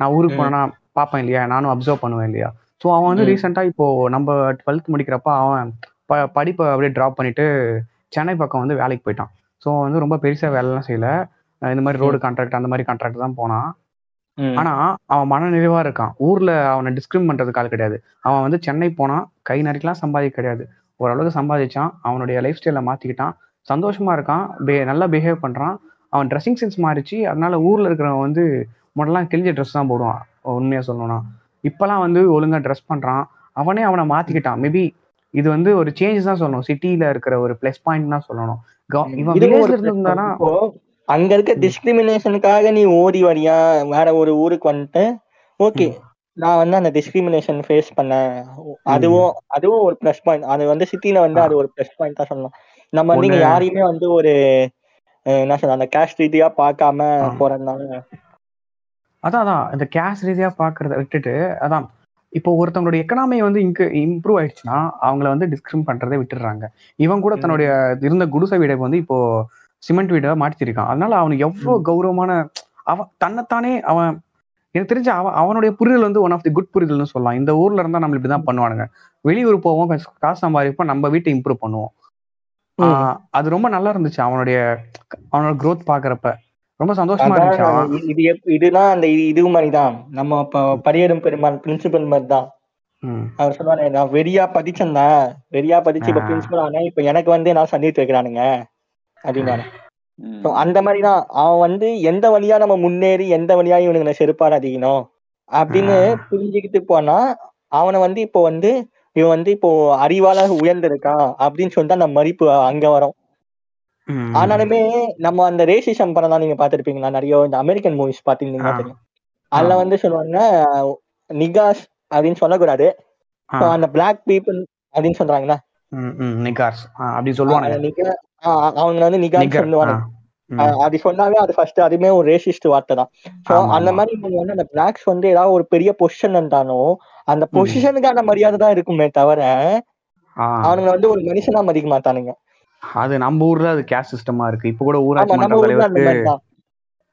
நான் ஊருக்கு போனேன்னா பார்ப்பேன் இல்லையா? நானும் அப்சர்வ் பண்ணுவேன் இல்லையா? ஸோ அவன் வந்து ம். ரீசெண்டா இப்போ நம்ம டுவெல்த் முடிக்கிறப்ப அவன் ப படிப்பை அப்படியே ட்ராப் பண்ணிட்டு சென்னை பக்கம் வந்து வேலைக்கு போயிட்டான். ஸோ வந்து ரொம்ப பெருசா வேலைலாம் செய்யல. இந்த மாதிரி ரோடு கான்ட்ராக்ட் அந்த மாதிரி கான்ட்ராக்ட் தான் போனான். ஆனா அவன் மன நிறைவா இருக்கான். ஊர்ல அவனை டிஸ்கிரிம் பண்றதுக்கு ஆள் கிடையாது. அவன் வந்து சென்னை போனான் கை நிறைக்கலாம் சம்பாதிக்க கிடையாது. ஓரளவுக்கு சம்பாதிச்சான் அவனுடைய லைஃப் ஸ்டைலை மாத்திக்கிட்டான். சந்தோஷமா இருக்கான் பே- நல்லா பிஹேவ் பண்றான். அவன் ட்ரெஸ்ஸிங் சென்ஸ் மாறிச்சு அதனால ஊர்ல இருக்கிறவன் வந்து முதல்லாம் கிழிஞ்ச ட்ரெஸ் தான் போடுவான் உண்மையா சொல்லணும்னா. இப்பெல்லாம் வந்து ஒழுங்கா ட்ரெஸ் பண்றான் அவனே அவனை மாத்திக்கிட்டான். மேபி இது வந்து ஒரு சேஞ்ச் தான் சொல்லணும். சிட்டில இருக்கிற ஒரு ப்ளஸ் பாயிண்ட் தான் சொல்லணும். இவன் வில்லேஜ்ல அங்க இருக்க டிஸ்கிரிமினேஷனுக்காக நீ ஓடி வரியா? வேற ஒரு ஊருக்கு வந்துட்டு ஓகே நான் வந்து அந்த டிஸ்கிரிமினேஷன் ஃபேஸ் பண்ணேன். அதுவும் அதுவும் ஒரு ப்ளஸ் பாயிண்ட் அது வந்து சிட்டில வந்து அது ஒரு ப்ளஸ் பாயிண்ட் தான் சொல்லலாம் நம்ம இங்க யாரையுமே வந்து ஒரு என்ன சொல்ற அந்த கேஸ்ட் ரீதியா பார்க்காம. போறதுனால. அதான் அதான். இந்த கேஷ் ரீதியா பாக்குறத விட்டுட்டு அதான். இப்போ ஒருத்தவங்களோட எக்கனாமி வந்து இங்க இம்ப்ரூவ் ஆயிடுச்சுன்னா அவங்கள வந்து டிஸ்கிரிம் பண்றதை விட்டுடுறாங்க. இவன் கூட தன்னுடைய இருந்த குடிசை வீடை வந்து இப்போ சிமெண்ட் வீடை மாற்றிருக்கான். அதனால அவனுக்கு எவ்வளவு கௌரவமான அவன் தன்னைத்தானே அவன் எனக்கு தெரிஞ்ச அவன் அவனுடைய புரிதல் வந்து ஒன் ஆஃப் தி குட் புரிதல்னு சொல்லலாம். இந்த ஊர்ல இருந்தா நம்ம இப்படிதான் பண்ணுவானுங்க. வெளியூர் போவோம் காசு சம்பாதிப்போம் நம்ம வீட்டை இம்ப்ரூவ் பண்ணுவோம். அது ரொம்ப நல்லா இருந்துச்சு அவனுடைய அவனோட growth பாக்குறப்ப. ரொம்ப சந்தோஷமா இருந்துச்சு இது இதுதான் அந்த இது மாதிரி தான் நம்ம இப்போ படியடும் பெருமாள் பிரின்சிபல் மாதிரி தான். அவர் சொல்லுவானே நான் வெறியா படிச்சேன்டா வெறியா படிச்சு இப்ப பிரின்சிபல் ஆனேன். இப்ப எனக்கு வந்து நான் சந்தித்து வைக்கிறானுங்க? அப்படின்னு ஸோ ம். அந்த மாதிரி தான் அவன் வந்து எந்த வழியா நம்ம முன்னேறி எந்த வழியா இவனுங்களை செருப்பார் அதிகணும் அப்படின்னு புரிஞ்சுக்கிட்டு போனா அவனை வந்து இப்போ வந்து இவன் வந்து இப்போ அறிவால உயர்ந்திருக்கான் அப்படின்னு சொல்லிட்டு அந்த மதிப்பு அங்க வரும். ஆனாலுமே நம்ம அந்த ரேசிசம் படம் தான் நீங்க பாத்திருப்பீங்களா நிறைய இந்த அமெரிக்கன் மூவிஸ் பாத்தீங்கன்னா தெரியும்? அதுல வந்து சொல்லுவாங்க நிகாஸ் அப்படின்னு சொல்லக்கூடாது. அந்த பிளாக் பீப்புள் அப்படின்னு சொல்றாங்களா ம் ம் நிகார்ஸ் ஆ, அப்படி ஆஹ் அவங்க வந்து நிகர் ஆஹ் அது சொன்னாவே அது ஃபர்ஸ்ட் அதுமே ஒரு ரேசிஸ்ட் வார்த்தை தான். ஸோ அந்த மாதிரி நீங்க வந்து அந்த பிளாக்ஸ் வந்து ஏதாவது ஒரு பெரிய பொசிஷன் இருந்தாலும் அந்த பொசிஷனுக்கான மரியாதை தான் இருக்குமே தவிர அவனுங்க வந்து ஒரு மனுஷனா மதிக்க மாட்டானுங்க. அது நம்ம ஊர்ல அது கேஸ்ட் சிஸ்டமா இருக்கு. இப்போ கூட ஊராட்சி மன்ற தலைவருக்கு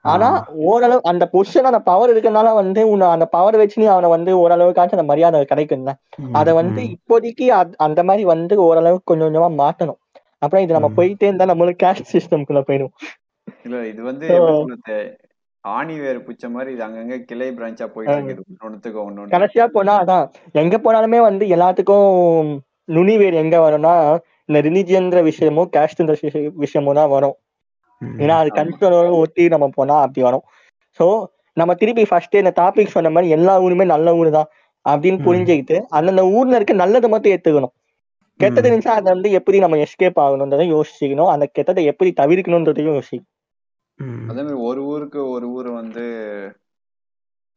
ஆனா ஓரளவு அந்த பொசிஷன் அந்த பவர் இருக்கனால வந்து உன்னை அந்த பவர் வச்சு நீ அவனை வந்து ஓரளவுக்காச்சும் அந்த மரியாதை கிடைக்கும்ல. அத வந்து இப்போதைக்கு அந்த மாதிரி வந்து ஓரளவுக்கு கொஞ்சம் கொஞ்சமா மாத்தணும். அப்புறம் இது நம்ம போயிட்டே இருந்தா நம்மளுக்கு கேஸ்ட் சிஸ்டம்குள்ள போயிடும். இல்ல இது வந்து ஆணி வேர் புச்ச மாதிரி இது அங்கங்க கிளை பிரான்ச்சா போயிட்டு இருக்குது. ஒன்னொன்னு கடைசியா போனா அதான் எங்க போனாலுமே வந்து எல்லாத்துக்கும் நுனி வேர் எங்க வரும்னா இந்த ரிலிஜியன்ற விஷயமும் கேஸ்ட்ன்ற விஷயமும் தான் வரும். ஏன்னா அது கன்சர்னோட ஒட்டி நம்ம போனா அப்படி வரும். சோ நம்ம திருப்பி ஃபர்ஸ்ட் இந்த டாபிக் சொன்ன மாதிரி எல்லா ஊருமே நல்ல ஊர் தான் அப்படின்னு புரிஞ்சுக்கிட்டு அந்தந்த ஊர்ல இருக்க நல்லதை மட்டும் ஏத்துக்கணும். கெட்டது இருந்துச்சா அதை வந்து எப்படி நம்ம எஸ்கேப் ஆகணுன்றதை யோசிக்கணும். அந்த கெட்டதை எப்படி தவிர்க்கணுன்றதையும் யோசிக்கணும் அதே மாதிரி ஒரு ஊருக்கு ஒரு ஊர் வந்து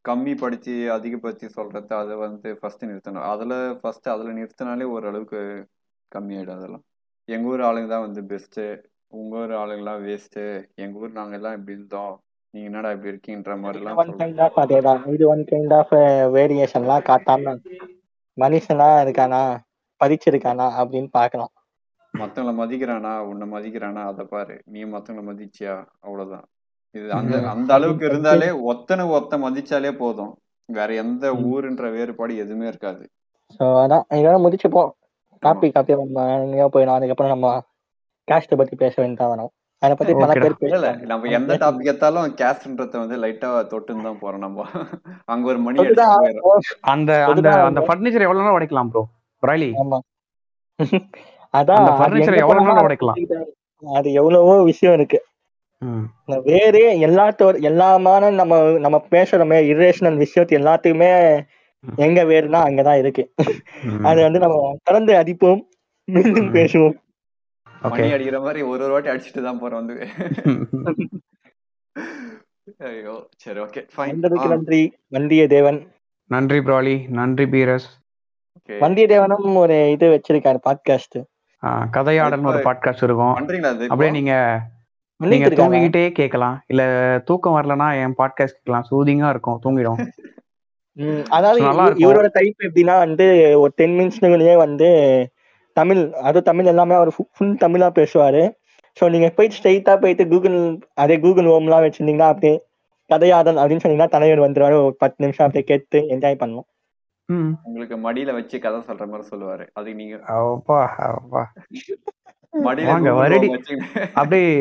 கம்மி படிச்சு அதிகப்படுத்தி சொல்றது அதை வந்து ஃபர்ஸ்ட் நிறுத்தணும். அதுல ஃபர்ஸ்ட் அதுல நிறுத்தினாலே ஓரளவுக்கு கம்மியாயிடும் அதெல்லாம். எங்க ஊர் ஆளுங்க தான் வந்து பெஸ்ட்டு உங்க ஊர் ஆளுங்கெல்லாம் வேஸ்ட்டு எங்க ஊர் நாங்க எல்லாம் இப்படி இருந்தோம். நீங்க என்னடா இப்படி இருக்கீங்கன்ற மாதிரி இது எல்லாம் ஒன் கைண்ட் ஆஃப் அதேதான். இது ஒன் கைண்ட் ஆஃப் வேரியேஷன்லாம் காட்டாம. மனுஷனா இருக்கானா? படிச்சிருக்கானா அப்படின்னு பார்க்கலாம். மத்தவங்கள மதிக்கிறானா உன்னை மதிக்கிறானா அதை பாரு. நீ மத்தவங்கள மதிச்சியா? அவ்வளவுதான். இது அந்த. அந்த அளவுக்கு இருந்தாலே ஒத்தனை ஒத்த மதிச்சாலே போதும். வேற எந்த ஊருன்ற வேறுபாடு எதுவுமே இருக்காது. ஸோ அதான். இதோட முடிச்சுப்போம். டாபிக் அப்படியே நம்ம போயிடும். அதுக்கப்புறம் நம்ம கேஸ்ட்டை பத்தி பேச வேண்டியதா வரும். அதை பத்தி பல. பேர் நம்ம எந்த டாபிக் எடுத்தாலும் கேஸ்ட்ன்றத வந்து லைட்டா தொட்டுன்னு தான் போறோம் நம்ம. அங்க ஒரு மணி அந்த அந்த அந்த ஃபர்னிச்சர் எவ்வளவு நேரம் உடைக்கலாம் ப்ரோ பிராய்லி அதான் அந்த அது எவ்வளவு விஷயம் இருக்கு. வேறு எல்லாத்தோட எல்லாமான நம்ம நம்ம பேசுறோமே இரேஷனல் விஷயத்து எல்லாத்துக்குமே எங்க வேறுனா அங்கதான் இருக்கு. அது வந்து நம்ம தொடர்ந்து அடிப்போம் மீண்டும். பேசுவோம். மணி அடிக்கிற மாதிரி ஒரு ஒரு வாட்டி அடிச்சுட்டு தான் போறோம் வந்து. ஐயோ சரி ஓகே ஃபைன் நன்றி. வந்தியத்தேவன். நன்றி பிராலி. நன்றி பீரஸ். வந்தியத்தேவனும் ஒரு இது வச்சிருக்காரு பாட்காஸ்ட் கதையாடல்னு ஒரு பாட்காஸ்ட் இருக்கும். அப்படியே நீங்க நீங்க தூங்கிக்கிட்டே கேட்கலாம். இல்ல தூக்கம் வரலனா என் பாட்காஸ்ட் கேட்கலாம். சூதிங்கா இருக்கும். தூங்கிடும். அதாவது. இவரோட டைப் எப்படின்னா வந்து ஒரு டென் மினிட்ஸ்லயே வந்து தமிழ் அது தமிழ் எல்லாமே அவர் ஃபுல் தமிழா பேசுவாரு. ஸோ நீங்க போயிட்டு ஸ்ட்ரைட்டா போயிட்டு கூகுள் அதே கூகுள் ஹோம்லாம் வச்சிருந்தீங்கன்னா அப்படியே கதையாடல் அப்படின்னு சொன்னீங்கன்னா தலைவர் வந்துருவாரு. ஒரு பத்து நிமிஷம் அப்படியே கேட்டு என்ஜாய் பண்ணலாம். உங்களுக்கு மடியில வச்சு கதை சொல்ற மாதிரி சொல்லுவாரு. அதுக்கு நீங்க அப்பா அப்பா மடியில வாங்க, வருடி. அப்படியே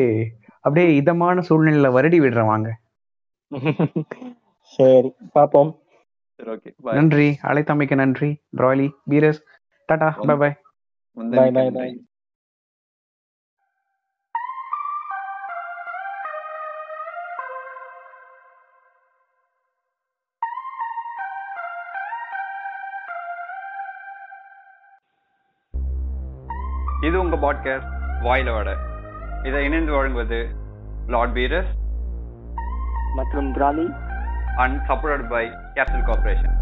அப்படியே இதமான சூழ்நிலையில வருடி விடுறேன் வாங்க. சரி பார்ப்போம் சரி ஓகே பாய் நன்றி. அழைத்தமைக்கு நன்றி. பிராலி பீரஸ். டாடா பை பை வந்து Bye, bye, இது உங்க பாட்காஸ்ட் வாயில வட. இதை இணைந்து வழங்குவது லார்ட் பீரஸ் மற்றும் பிராலி and support by capital corporation